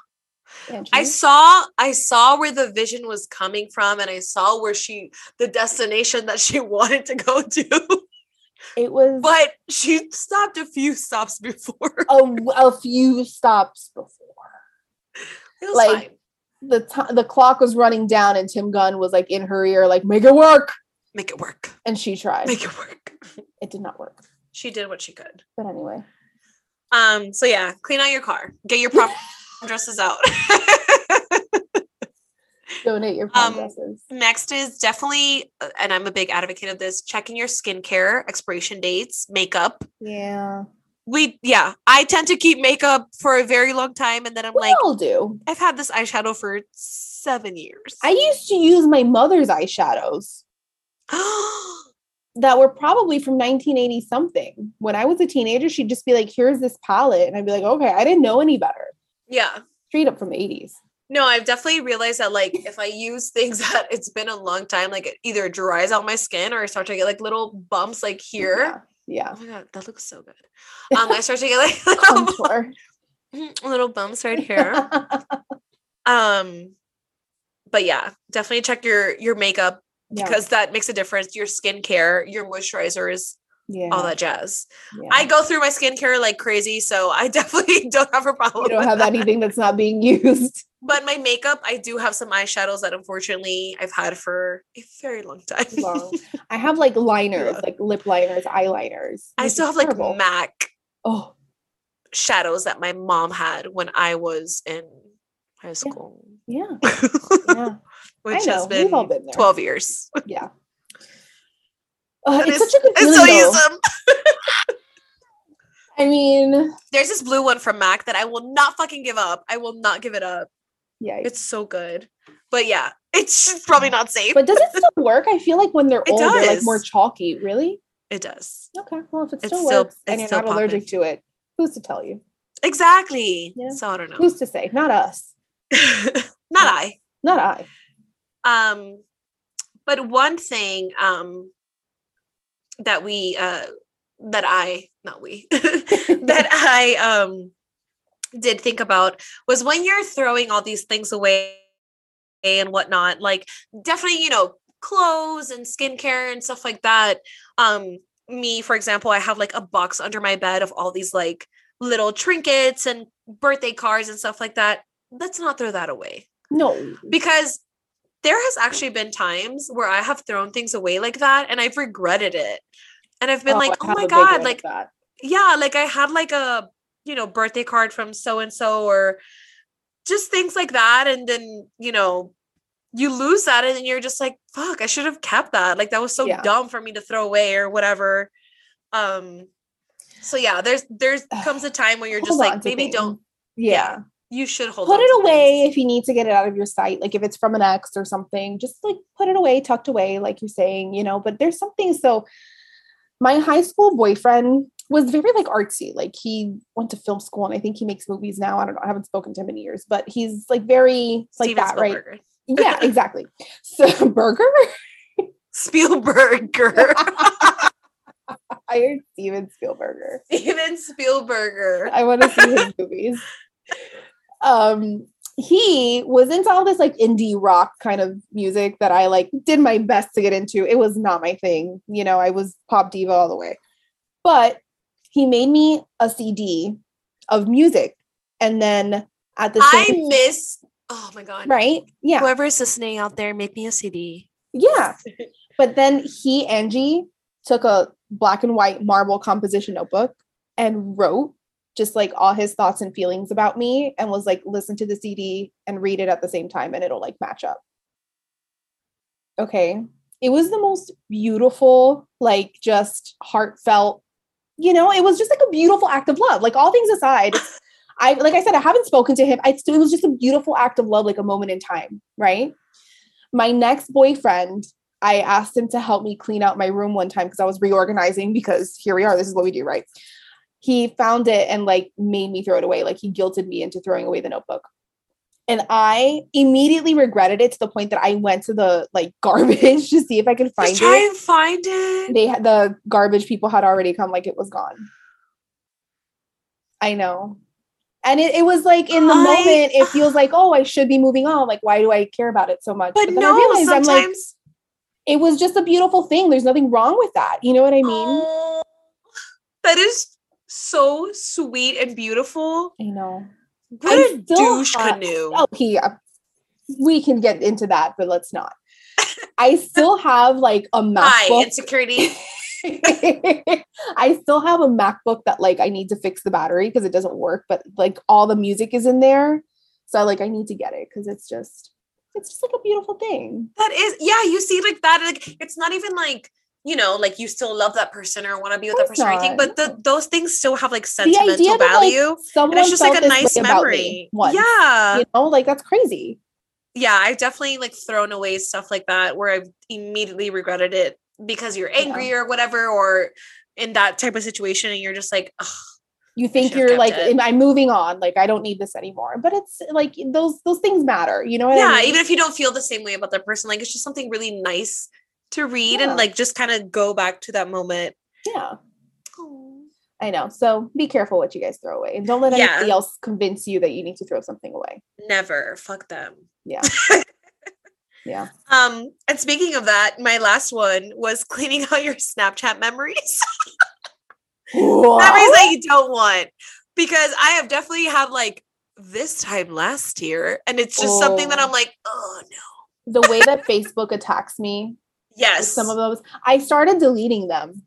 I saw I saw where the vision was coming from and I saw where she the destination that she [laughs] wanted to go to. it was But she stopped a few stops before. a, a few stops before It was like- fine. the time the clock was running down and tim gunn was like in her ear like make it work Make it work. and she tried Make it work. [laughs] it did not work She did what she could. but anyway Um, so yeah, clean out your car. Get your prom dresses out. [laughs] Donate your prom Um, dresses. Next is definitely, uh, and I'm a big advocate of this, checking your skincare expiration dates, makeup. Yeah. We, yeah, I tend to keep makeup for a very long time. And then I'm We like, all do. I've had this eyeshadow for seven years. I used to use my mother's eyeshadows [gasps] that were probably from 1980 something. When I was a teenager, she'd just be like, here's this palette. And I'd be like, okay, I didn't know any better. Yeah. Straight up from the 80s. No, I've definitely realized that like if I use things [laughs] that it's been a long time, like it either dries out my skin or I start to get like little bumps like here. Yeah. Oh my god, that looks so good. Um, I start to get like [laughs] little, Contour. [laughs] little bumps right here. Um, but yeah, definitely check your your makeup yeah. because that makes a difference. Your skincare, your moisturizers, yeah. all that jazz. yeah. I go through my skincare like crazy, so I [laughs] definitely don't have a problem. you don't have that. anything that's not being [laughs] used. But my makeup, I do have some eyeshadows that unfortunately I've had for a very long time. Long. [laughs] I have like liners, Yeah. like lip liners, eyeliners. I still have like. MAC oh, shadows that my mom had when I was in high school, yeah. Yeah. which has been been 12 years. Yeah. Uh, And it's such a good I feeling. still use though. them. [laughs] I mean, There's this blue one from MAC that I will not fucking give up. I will not give it up. yeah. It's so good. But yeah, it's [laughs] probably not safe. But does it [laughs] still work? I feel like when they're It old, they're like more chalky. Really? it does. Okay. Well, if it It's still still- works and you're not allergic to it, who's to tell you? Exactly. Yeah. So I don't know. Who's to say? Not us. not I. Not I. Um, but one thing um that we uh that I not we [laughs] [laughs] that I um did think about was when you're throwing all these things away and whatnot, like definitely, you know, clothes and skincare and stuff like that. Um, me, for example, I have like a box under my bed of all these like little trinkets and birthday cards and stuff like that. Let's not throw that away No. because there has actually been times where I have thrown things away like that and I've regretted it. And I've been like, oh my God, like, yeah, like I had like a, you know, birthday card from so and so or just things like that. And then, you know, you lose that and then you're just like, fuck, I should have kept that. Like that was so Yeah. dumb for me to throw away or whatever. Um, so yeah, there's there's comes a time where you're just like, maybe things. don't Yeah. You should hold Put it away things. if you need to get it out of your sight. Like if it's from an ex or something, just like put it away, tucked away, like you're saying, you know. But there's something. So my high school boyfriend was very like artsy. Like he went to film school and I think he makes movies now. I don't know. I haven't spoken to him in years, but he's like very like Steven that, right? Yeah, [laughs] exactly. So [laughs] burger. Spielberg. [laughs] I heard Steven Spielberger. Steven Spielberger. I want to see his movies. Um, he was into all this like indie rock kind of music that I like did my best to get into. It was not my thing, you know. I was pop diva all the way, but he made me a CD of music, and then at the I same miss. Oh my god. right, yeah, Whoever is listening out there, make me a CD. yeah. [laughs] But then he Angie took a black and white marble composition notebook and wrote just like all his thoughts and feelings about me and was like listen to the CD and read it at the same time and it'll like match up. Okay. It was the most beautiful, like just heartfelt, you know, it was just like a beautiful act of love. Like all things aside, [laughs] I like I said, I haven't spoken to him. I, it was just a beautiful act of love, like a moment in time, right? My next boyfriend, I asked him to help me clean out my room one time because I was reorganizing because here we are. This is what we do, right? He found it and like made me throw it away. Like he guilted me into throwing away the notebook. And I immediately regretted it to the point that I went to the like [laughs] garbage to see if I could find Just try it. and find it. They had the garbage people had already come, like it was gone. I know. And it, it was like in the I- moment, it [sighs] feels like, oh, I should be moving on. Like, why do I care about it so much? But then I no, realized I'm like, sometimes. it was just a beautiful thing. There's nothing wrong with that. You know what I mean? Oh, that is so sweet and beautiful. I know. What I'm a douche hot- canoe. Oh, he. uh, we can get into that, but let's not. [laughs] I still have like a Hi, MacBook. insecurity. [laughs] I still have a MacBook that like I need to fix the battery because it doesn't work, but like all the music is in there. So like I need to get it because it's just it's just like a beautiful thing. That is, yeah, you see like that. Like it's not even like you know, like you still love that person or want to be with that person or anything, but the, those things still have like sentimental idea that value. like and it's just like a nice about me memory. Yeah. you know, like that's crazy. yeah, I've definitely like thrown away stuff like that where I've immediately regretted it because you're angry or whatever, or in that type of situation, and you're just like, Ugh, You think you're like, it. I'm moving on, like I don't need this anymore. But it's like those those things matter, you know yeah. I mean? Even if you don't feel the same way about that person, like it's just something really nice to read Yeah. and like just kind of go back to that moment. yeah. I know. So be careful what you guys throw away and don't let Yeah. anybody else convince you that you need to throw something away. Never, fuck them. Yeah. [laughs] yeah. Um, and speaking of that, my last one was cleaning out your Snapchat memories. [laughs] memories that you don't want. Because I have definitely had like this time last year, and it's just something that Oh. I'm like, oh no. the way that [laughs] Facebook attacks me Yes. some of those, I started deleting them.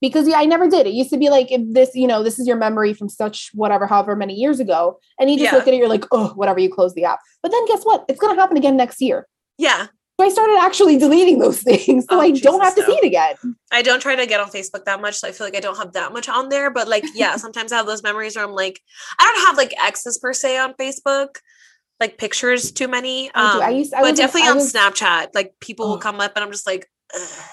Because yeah, I never did. It used to be like if this, you know, this is your memory from such whatever, however many years ago. And you just Yeah. look at it, you're like, oh, whatever, you close the app. But then guess what? It's gonna happen again next year. yeah. So I started actually [laughs] deleting those things so Oh, I don't have to Jesus, see it again. I don't try to get on Facebook that much, so I feel like I don't have that much on there. But like, yeah, sometimes I have those memories where I'm like, I don't have like exes per se on Facebook, like pictures too many. I. I Um, used- I but definitely I on was- Snapchat, like people will Oh. come up and I'm just like, Ugh.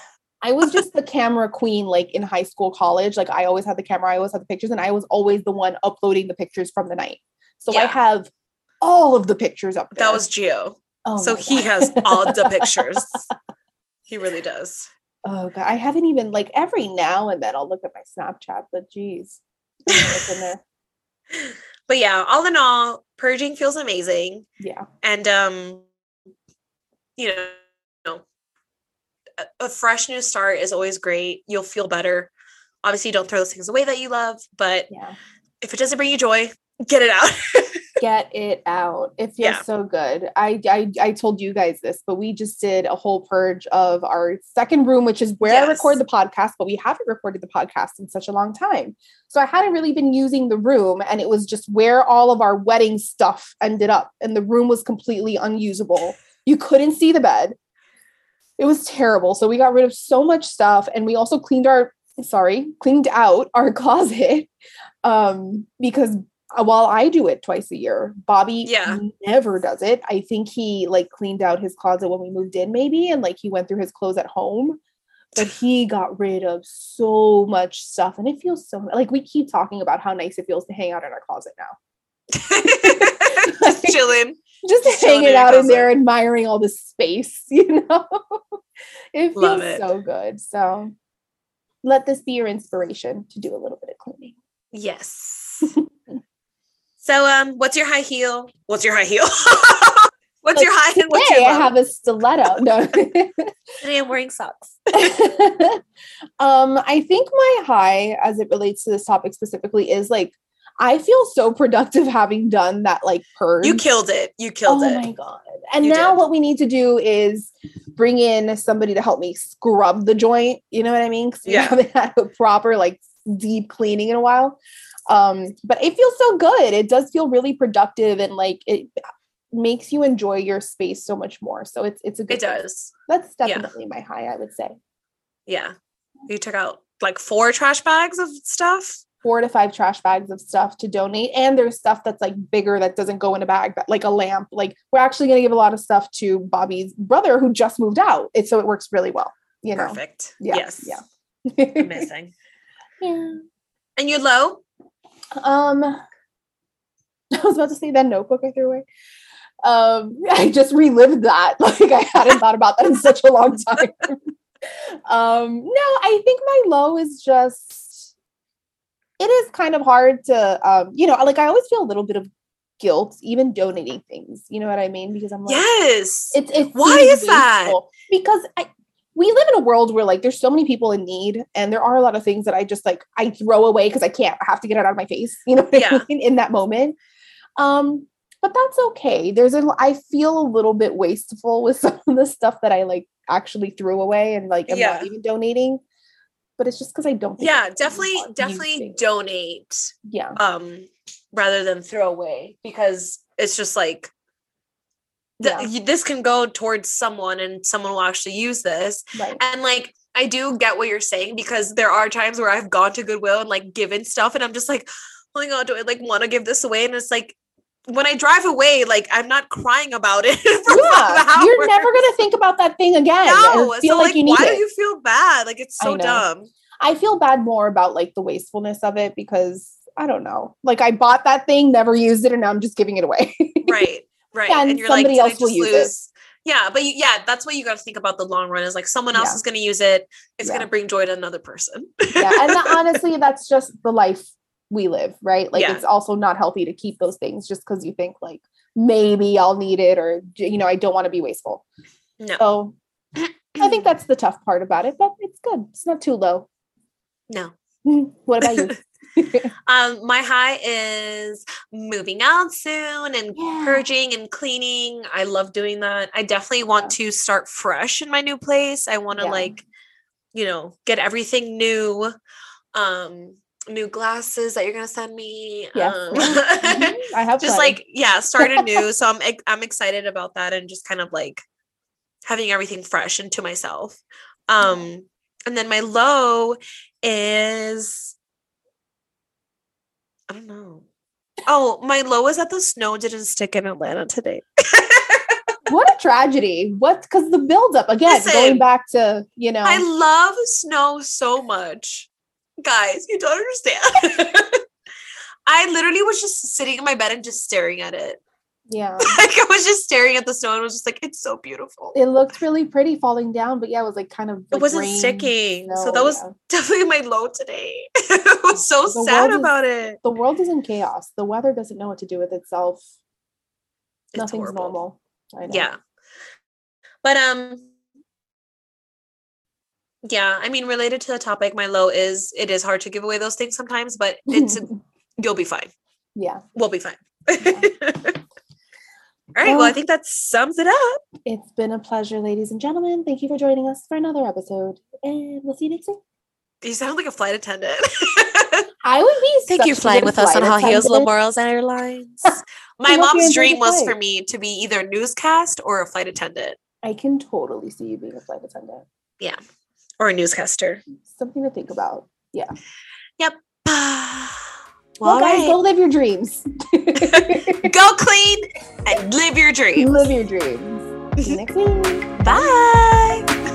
I was just the camera queen, like in high school, college. Like I always had the camera, I always had the pictures, and I was always the one uploading the pictures from the night. So I have all of the pictures up there. that was Gio. oh so he has all the pictures. [laughs] He really does. Oh god, I haven't even like every now and then I'll look at my Snapchat, but geez, I'm like in there. But yeah, all in all, purging feels amazing. yeah, And um, you know, a, a fresh new start is always great. You'll feel better. Obviously, don't throw those things away that you love, but yeah. if it doesn't bring you joy, get it out. [laughs] Get it out. It feels Yeah. so good. I, I I told you guys this, but we just did a whole purge of our second room, which is where I record the podcast, but we haven't recorded the podcast in such a long time. So I hadn't really been using the room, and it was just where all of our wedding stuff ended up, and the room was completely unusable. You couldn't see the bed. It was terrible. So we got rid of so much stuff, and we also cleaned our sorry, cleaned out our [laughs] closet um because Uh, while I do it twice a year, Bobby Yeah. never does it. I think he like cleaned out his closet when we moved in, maybe, and like he went through his clothes at home. But he got rid of so much stuff, and it feels so like we keep talking about how nice it feels to hang out in our closet now. Just chilling. [laughs] Just, Just hanging in your out in there, admiring all the space, [laughs] you know. it feels it. so good. So let this be your inspiration to do a little bit of cleaning. Yes. [laughs] so, um, what's your high heel? What's your high heel? [laughs] what's your high what's Today your I have a stiletto. No. [laughs] Today I'm wearing socks. [laughs] um, I think my high, as it relates to this topic specifically, is like I feel so productive having done that like purge. You killed it. You killed oh it. Oh my god! And You now did. what we need to do is bring in somebody to help me scrub the joint. You know what I mean? 'Cause we Yeah. haven't had a proper like deep cleaning in a while. Um, but it feels so good. It does feel really productive and like it makes you enjoy your space so much more. So it's it's a good It thing. does. That's Yeah. definitely my high, I would say. Yeah. You took out like four trash bags of stuff. Four to five trash bags of stuff to donate. And there's stuff that's like bigger that doesn't go in a bag, but like a lamp. Like we're actually gonna give a lot of stuff to Bobby's brother who just moved out. It so it works really well, you know. Perfect. Yeah, yes. yeah. Amazing. [laughs] yeah. And you're low? Um [laughs] I was about to say that notebook I threw away. Um [laughs] I just relived that. [laughs] Like I hadn't thought about that in such a long time. um no, I think my low is just it is kind of hard to um you know, like I always feel a little bit of guilt even donating things. You know what I mean? Because I'm like Yes. it's it's Why is that? Because I we live in a world where like there's so many people in need and there are a lot of things that I just like I throw away because I can't I have to get it out of my face, [laughs] you know Yeah. I mean, in that moment. Um but that's okay. There's a I feel a little bit wasteful with [laughs] some of the stuff that I like actually threw away and like am Yeah. not even donating. but it's just because I don't. think Yeah, definitely, definitely donate Yeah, um rather than throw away because it's just like Yeah. this can go towards someone and someone will actually use this right. and like i do get what you're saying because there are times where i've gone to goodwill and like given stuff and i'm just like oh my god do i like want to give this away and it's like when i drive away like i'm not crying about it [laughs] for Yeah, you're never gonna think about that thing again. no feel so like, like, you need why it. do you feel bad like it's so know. dumb I feel bad more about like the wastefulness of it because I don't know. Like I bought that thing, never used it, and now I'm just giving it away. [laughs] right right and, and you're like somebody did else will use it. yeah but you, yeah that's what you got to think about the long run is like someone else Yeah. is going to use it it's Yeah. going to bring joy to another person yeah, and that- [laughs] honestly, that's just the life we live, right? Like Yeah. it's also not healthy to keep those things just because you think like maybe I'll need it or you know I don't want to be wasteful. no So [clears throat] I think that's the tough part about it, but it's good. It's not too low. no [laughs] What about you? [laughs] [laughs] um my high is moving out soon and Yeah. purging and cleaning i love doing that i definitely want to start fresh in my new place i want to Yeah. like you know get everything new um new glasses that you're gonna send me Yes. um, Mhm. I [laughs] have just like yeah start anew [laughs] so i'm i'm excited about that and just kind of like having everything fresh and to myself um and then my low is i don't know. Oh my low is that the snow didn't stick in atlanta today. [laughs] What a tragedy. What because the build up again, going back to, you know, i love snow so much. Guys you don't understand. [laughs] I literally was just sitting in my bed and just staring at it yeah. [laughs] like I was just staring at the snow and was just like, it's so beautiful. It looked really pretty falling down, but yeah, it was like kind of it wasn't rain, sticking. so that was yeah. definitely my low today. [laughs] I was so The sad world is- about it. the world is in chaos. The weather doesn't know what to do with itself. It's Nothing's horrible. normal. I know. Yeah. But um yeah, I mean related to the topic, my low is it is hard to give away those things sometimes, but it's [laughs] you'll be fine. yeah. We'll be fine. All right, well, I think that sums it up. It's been a pleasure, ladies and gentlemen. Thank you for joining us for another episode. And we'll see you next week. You sound like a flight attendant. [laughs] I would be Thank such you a flying with us on flight High Heels attendant. Lemorals Airlines. [laughs] My mom's dream was for me to be either a newscast or a flight attendant I can totally see you being a flight attendant. Yeah, or a newscaster. Something to think about. Yeah. well, Well, all guys, right. go live your dreams. [laughs] go clean and live your dreams. live your dreams. See you next week. Bye.